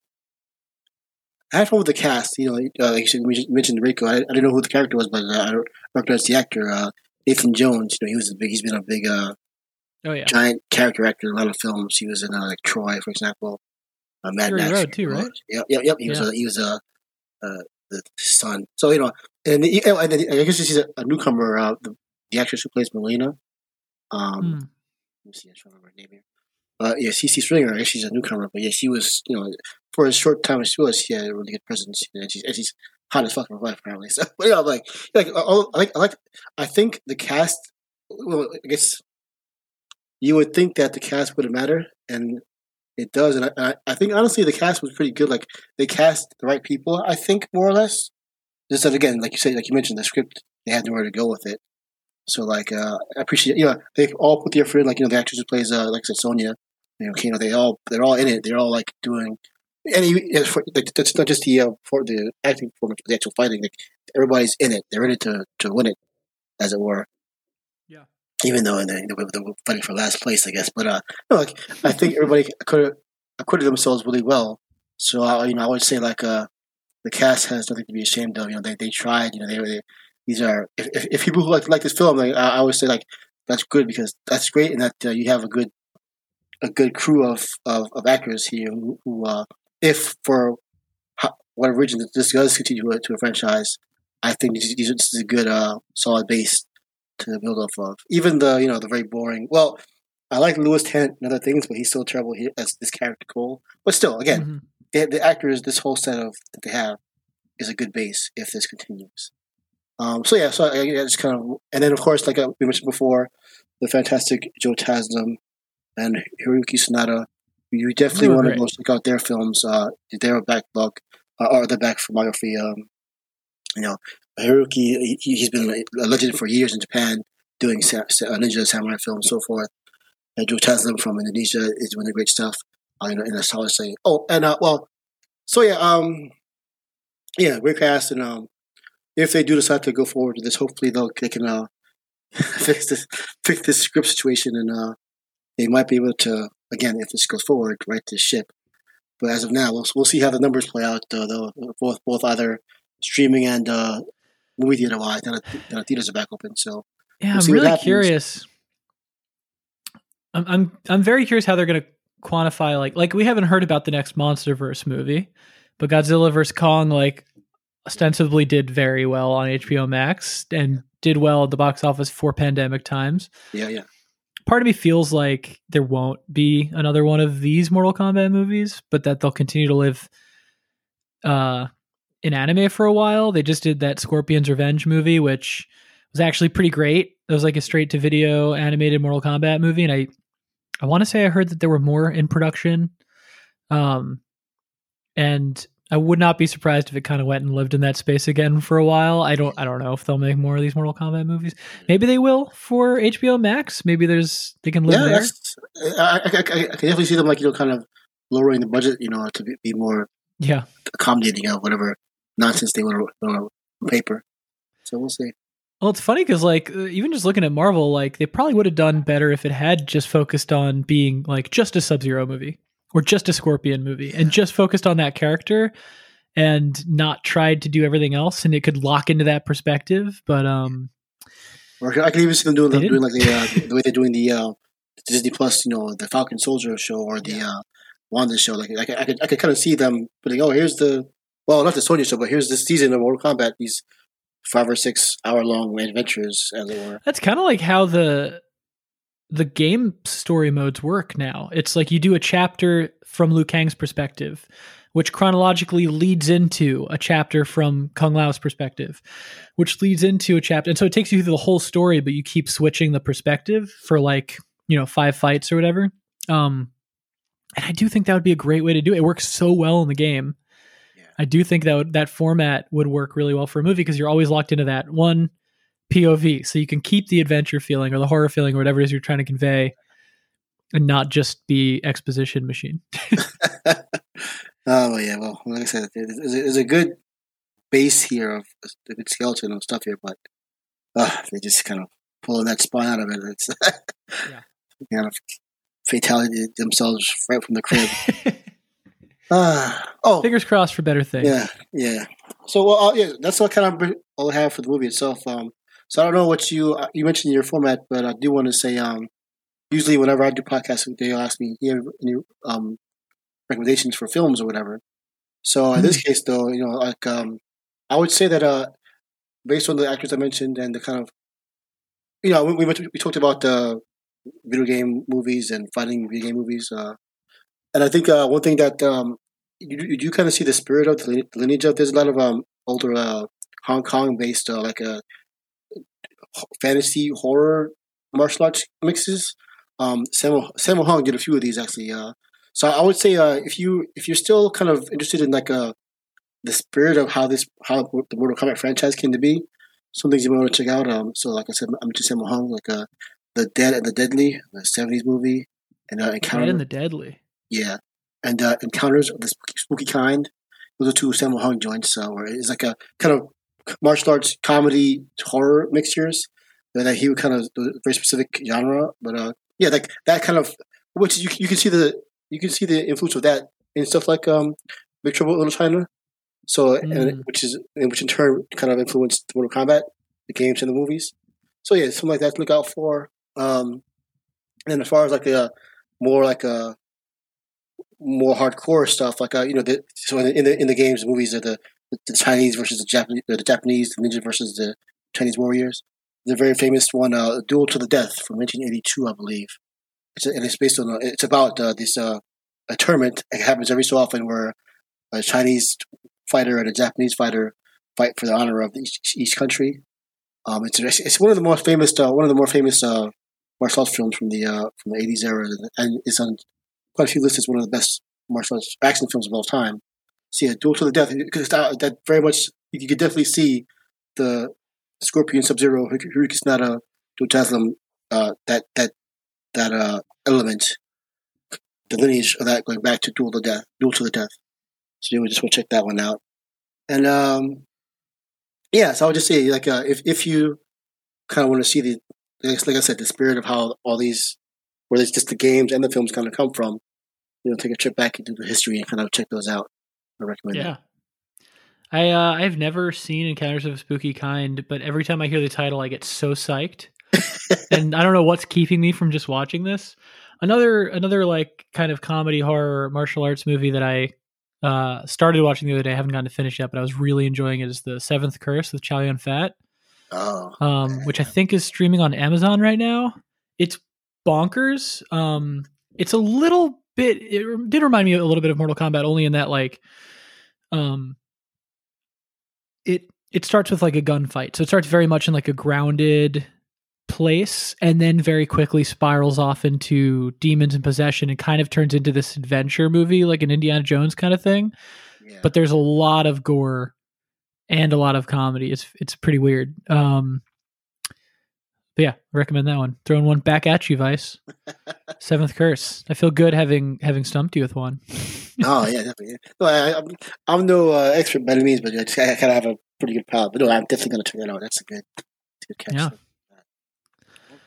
I had fun with the cast. You know, uh, like you mentioned Reiko. I, I didn't know who the character was, but uh, I recognize the actor, uh, Nathan Jones. You know, he was a big. He's been a big, uh,
oh yeah,
giant character actor in a lot of films. He was in uh, like Troy, for example. Uh, Mad
Fury
Max
Road too, right?
Yep, yep, yep. He was a, he was a uh, the son. So you know, and, he, and then I guess she's a, newcomer. Uh, the, the actress who plays Mileena. Um, mm. let me see. I don't remember her name here. Uh, yeah, Sisi Stringer. I guess she's a newcomer, but yeah, she was. You know, for a short time she was, she had a really good presence, and she's, and she's hot as fuck in real life apparently. So, but yeah, like, like, I like, I like, I think the cast. Well, I guess you would think that the cast wouldn't matter, and it does, and I, I think honestly the cast was pretty good. Like they cast the right people, I think more or less. Just that again, like you said, like you mentioned, the script they had nowhere to go with it. So like uh, I appreciate, you know, they all put their effort. In. Like you know, the actress who plays, uh, like I said, Sonya, you know, they all they're all in it. They're all like doing, and he, for, like, that's not just the uh, for the acting performance, but the actual fighting. Like everybody's in it. They're in it to to win it, as it were Yeah. even though they, they, were fighting for last place, I guess. But uh, no, like I think everybody acquitted, acquitted themselves really well. So uh, you know, I would say like uh, the cast has nothing to be ashamed of. You know, they, they tried. You know, they, they these are if, if, if people who like like this film, like I, always say like that's good because that's great, and that uh, you have a good a good crew of of, of actors here who, who uh, if for whatever reason this does continue to, to a franchise, I think this, this is a good uh, solid base to build off of. Even the you know the very boring. Well, I like Lewis Tan and other things, but he's still terrible here as this character Cole. But still, again,
Mhm.
The, the actors, this whole set of that they have is a good base if this continues. Um, so yeah, so I, I just kind of, and then of course, like uh, we mentioned before, the fantastic Joe Taslim and Hiroyuki Sanada. You definitely want to go check out their films. Uh, their backlog uh, or their back filmography. Um, you know, Hiroyuki, he, he's been a legend for years in Japan, doing sa- sa- ninja samurai films, so forth. And Joe Taslim from Indonesia is doing the great stuff. Uh, you know, in a solid setting. Oh, and uh, well, so yeah, um, yeah, great cast, and um, if they do decide to go forward with this, hopefully they'll they can uh fix this fix this script situation, and uh, they might be able to again if this goes forward right this ship. But as of now, we'll we'll see how the numbers play out. Uh, though both both either streaming and uh, movie theater wise, that, now theaters are back open. So
Yeah,
We'll
I'm really curious. I'm I'm I'm very curious how they're going to quantify like like we haven't heard about the next MonsterVerse movie, but Godzilla vs Kong like ostensibly did very well on HBO Max and did well at the box office for pandemic times.
yeah, yeah,
Part of me feels like there won't be another one of these Mortal Kombat movies, but that they'll continue to live uh in anime for a while. They just did that Scorpion's Revenge movie, which was actually pretty great. It was like a straight to video animated Mortal Kombat movie, and I I want to say I heard that there were more in production. Um, and I would not be surprised if it kind of went and lived in that space again for a while. I don't I don't know if they'll make more of these Mortal Kombat movies. Maybe they will for HBO Max. Maybe there's they can live
yeah.
there.
I, I, I can definitely see them like you know kind of lowering the budget, you know, to be, be more
Yeah.
accommodating of whatever nonsense they want on paper. So we'll see.
Well, it's funny because like uh, even just looking at Marvel, like they probably would have done better if it had just focused on being like just a Sub Zero movie or just a Scorpion movie and just focused on that character and not tried to do everything else, and it could lock into that perspective. But um,
Or I can even see them doing,
They
doing like the, uh, the way they're doing the uh, Disney Plus, you know, the Falcon Soldier show or the uh, Wanda show. Like I, could- I could, I could kind of see them putting, oh, here's the, well, not the Sonya show, but here's the season of Mortal Kombat. These five or six hour long adventures, as it were.
that's kind of like how the the game story modes work now. It's like you do a chapter from Liu Kang's perspective, which chronologically leads into a chapter from Kung Lao's perspective, which leads into a chapter. And so it takes you through the whole story, but you keep switching the perspective for like, you know, five fights or whatever. Um and I do think that would be a great way to do it. It works so well in the game. I do think that would, that format would work really well for a movie because you're always locked into that one POV. So you can keep the adventure feeling or the horror feeling or whatever it is you're trying to convey and not just be exposition machine.
Oh yeah, well, like I said, there's a, good base here of a good skeleton and stuff here, but uh, they just kind of pulling that spine out of it. It's
Yeah.
kind of fatality themselves right from the crib. Ah, oh,
Fingers crossed for better things.
yeah, yeah. So, well, uh, yeah, that's all kind of all I have for the movie itself. Um, so I don't know what you uh, you mentioned in your format, but I do want to say, um, usually whenever I do podcasts, they'll ask me, "Do you have any um recommendations for films or whatever?" So in this case, though, you know, like um, I would say that uh, based on the actors I mentioned and the kind of, you know, we we, went- we talked about the video game movies and fighting video game movies, uh, and I think uh, one thing that um, you, you do kind of see the spirit of the lineage of. There's a lot of um older uh, Hong Kong based uh, like a fantasy horror martial arts mixes. Um, Sammo Sammo Hung did a few of these actually. Uh, so I would say uh, if you if you're still kind of interested in like uh the spirit of how this how the Mortal Kombat franchise came to be, some things you might want to check out. Um, so like I said, I'm just Sammo Hung, like uh, the Dead and the Deadly, the '70s movie, and uh, Encounter.
Dead and the Deadly.
Yeah, and uh, Encounters of the Spooky, Spooky Kind. Those are two Sammo Hung joints. So where it's like a kind of martial arts comedy horror mixtures that he would kind of do a very specific genre. But uh, yeah, like that kind of which you you can see the you can see the influence of that in stuff like um, Big Trouble in Little China. So and
Mm.
which is and which in turn kind of influenced Mortal Kombat the games and the movies. So yeah, something like that to look out for. Um, and as far as like a more like a more hardcore stuff, like uh, you know, the, so in the, in the in the games, the movies are the the Chinese versus the Japanese, the Japanese the ninja versus the Chinese warriors. The very famous one, uh, Duel to the Death from 1982, I believe. It's a, and it's based on a, it's about uh, this uh, a tournament. It happens every so often where a Chinese fighter and a Japanese fighter fight for the honor of each, each country. Um, it's it's one of the most famous uh, one of the more famous uh, martial arts films from the uh, from the 80s era, and it's on quite a few lists as one of the best martial arts action films of all time. So yeah, Duel to the Death because that, that very much you could definitely see the Scorpion, Sub Zero, Hiroyuki Sanada, Dual uh, that that that uh, element, the lineage of that going back to Duel to the Death, Duel to the Death. So you would just want to check that one out. And um, yeah, so I would just say like uh, if if you kind of want to see the like I said, the spirit of how all these, where it's just the games and the films kind of come from, you know, take a trip back into the history and kind of check those out. I recommend.
Yeah. It. I uh, I've never seen Encounters of a Spooky Kind, but every time I hear the title, I get so psyched, and I don't know what's keeping me from just watching this. Another another like kind of comedy horror martial arts movie that I uh, started watching the other day. I haven't gotten to finish yet, but I was really enjoying it. Is the Seventh Curse with Chow Yun Fat,
oh,
um, which I think is streaming on Amazon right now. It's bonkers. Um, it's a little bit. It did remind me a little bit of Mortal Kombat, only in that like, um, it it starts with like a gunfight. So it starts very much in like a grounded place and then very quickly spirals off into demons and possession and kind of turns into this adventure movie like an Indiana Jones kind of thing. Yeah. But there's a lot of gore and a lot of comedy. It's it's pretty weird. Um but yeah, recommend that one. Throwing one back at you, Vice. Seventh curse. I feel good having having stumped you with one.
oh yeah, definitely. No, I, am I'm, I'm no uh, expert by any means, but I, just, I kind of have a pretty good palate. But no, I'm definitely going to check that out. That's a good, that's a good catch.
Yeah.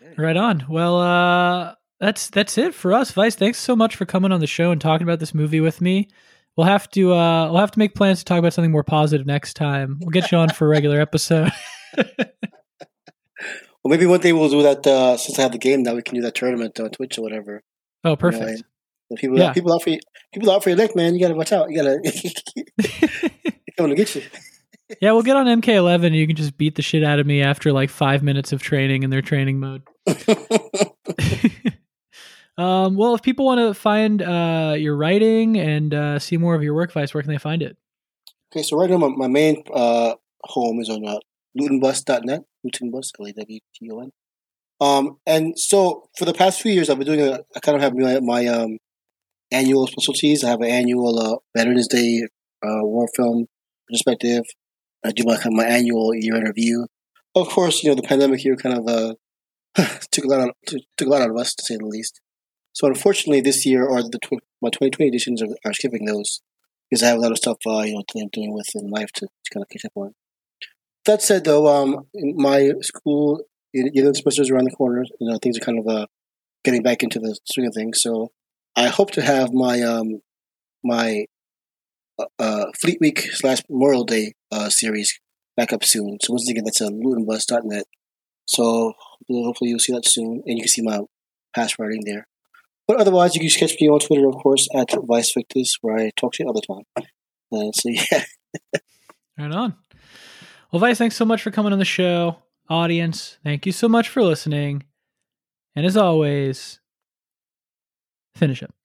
Okay. Right on. Well, uh, that's that's it for us, Vice. Thanks so much for coming on the show and talking about this movie with me. We'll have to uh, we'll have to make plans to talk about something more positive next time. We'll get you on for a regular episode.
Well, maybe one day we'll do that. Uh, since I have the game now, we can do that tournament on Twitch or whatever.
Oh, perfect. You
know, people, yeah. people out for you, people out for your neck, man. You gotta watch out. You gotta coming to get you.
yeah, we'll get on MK11 and you can just beat the shit out of me after like five minutes of training in their training mode. um, well, if people want to find uh, your writing and uh, see more of your work, Vice, where can they find it?
Okay, so right now my, my main uh, home is on lutenbus.net, lutenbus, L-A-W-T-O-N. Um, and so for the past few years, I've been doing a, I kind of have my, my um, annual specialties. I have an annual uh, Veterans Day uh, war film perspective. I do my, kind of my annual year in review. Of course, you know, the pandemic here kind of uh, took a lot out, took a lot out of us, to say the least. So unfortunately, this year or the tw- my 2020 editions are, are, skipping those because I have a lot of stuff, uh, you know, I'm doing with in life to, to kind of catch up on. That said, though, um, my school, you know, semester's around the corner. You know, things are kind of uh, getting back into the swing of things. So I hope to have my um, my uh, uh, Fleet Week slash Memorial Day uh, series back up soon. So once again, that's a lutenbus.net. So hopefully you'll see that soon, and you can see my past writing there. But otherwise, you can catch me on Twitter, of course, at Vice Victus, where I talk to you all the time. Uh, so yeah.
right on. Well, Vice, thanks so much for coming on the show. Audience, thank you so much for listening. And as always, finish up.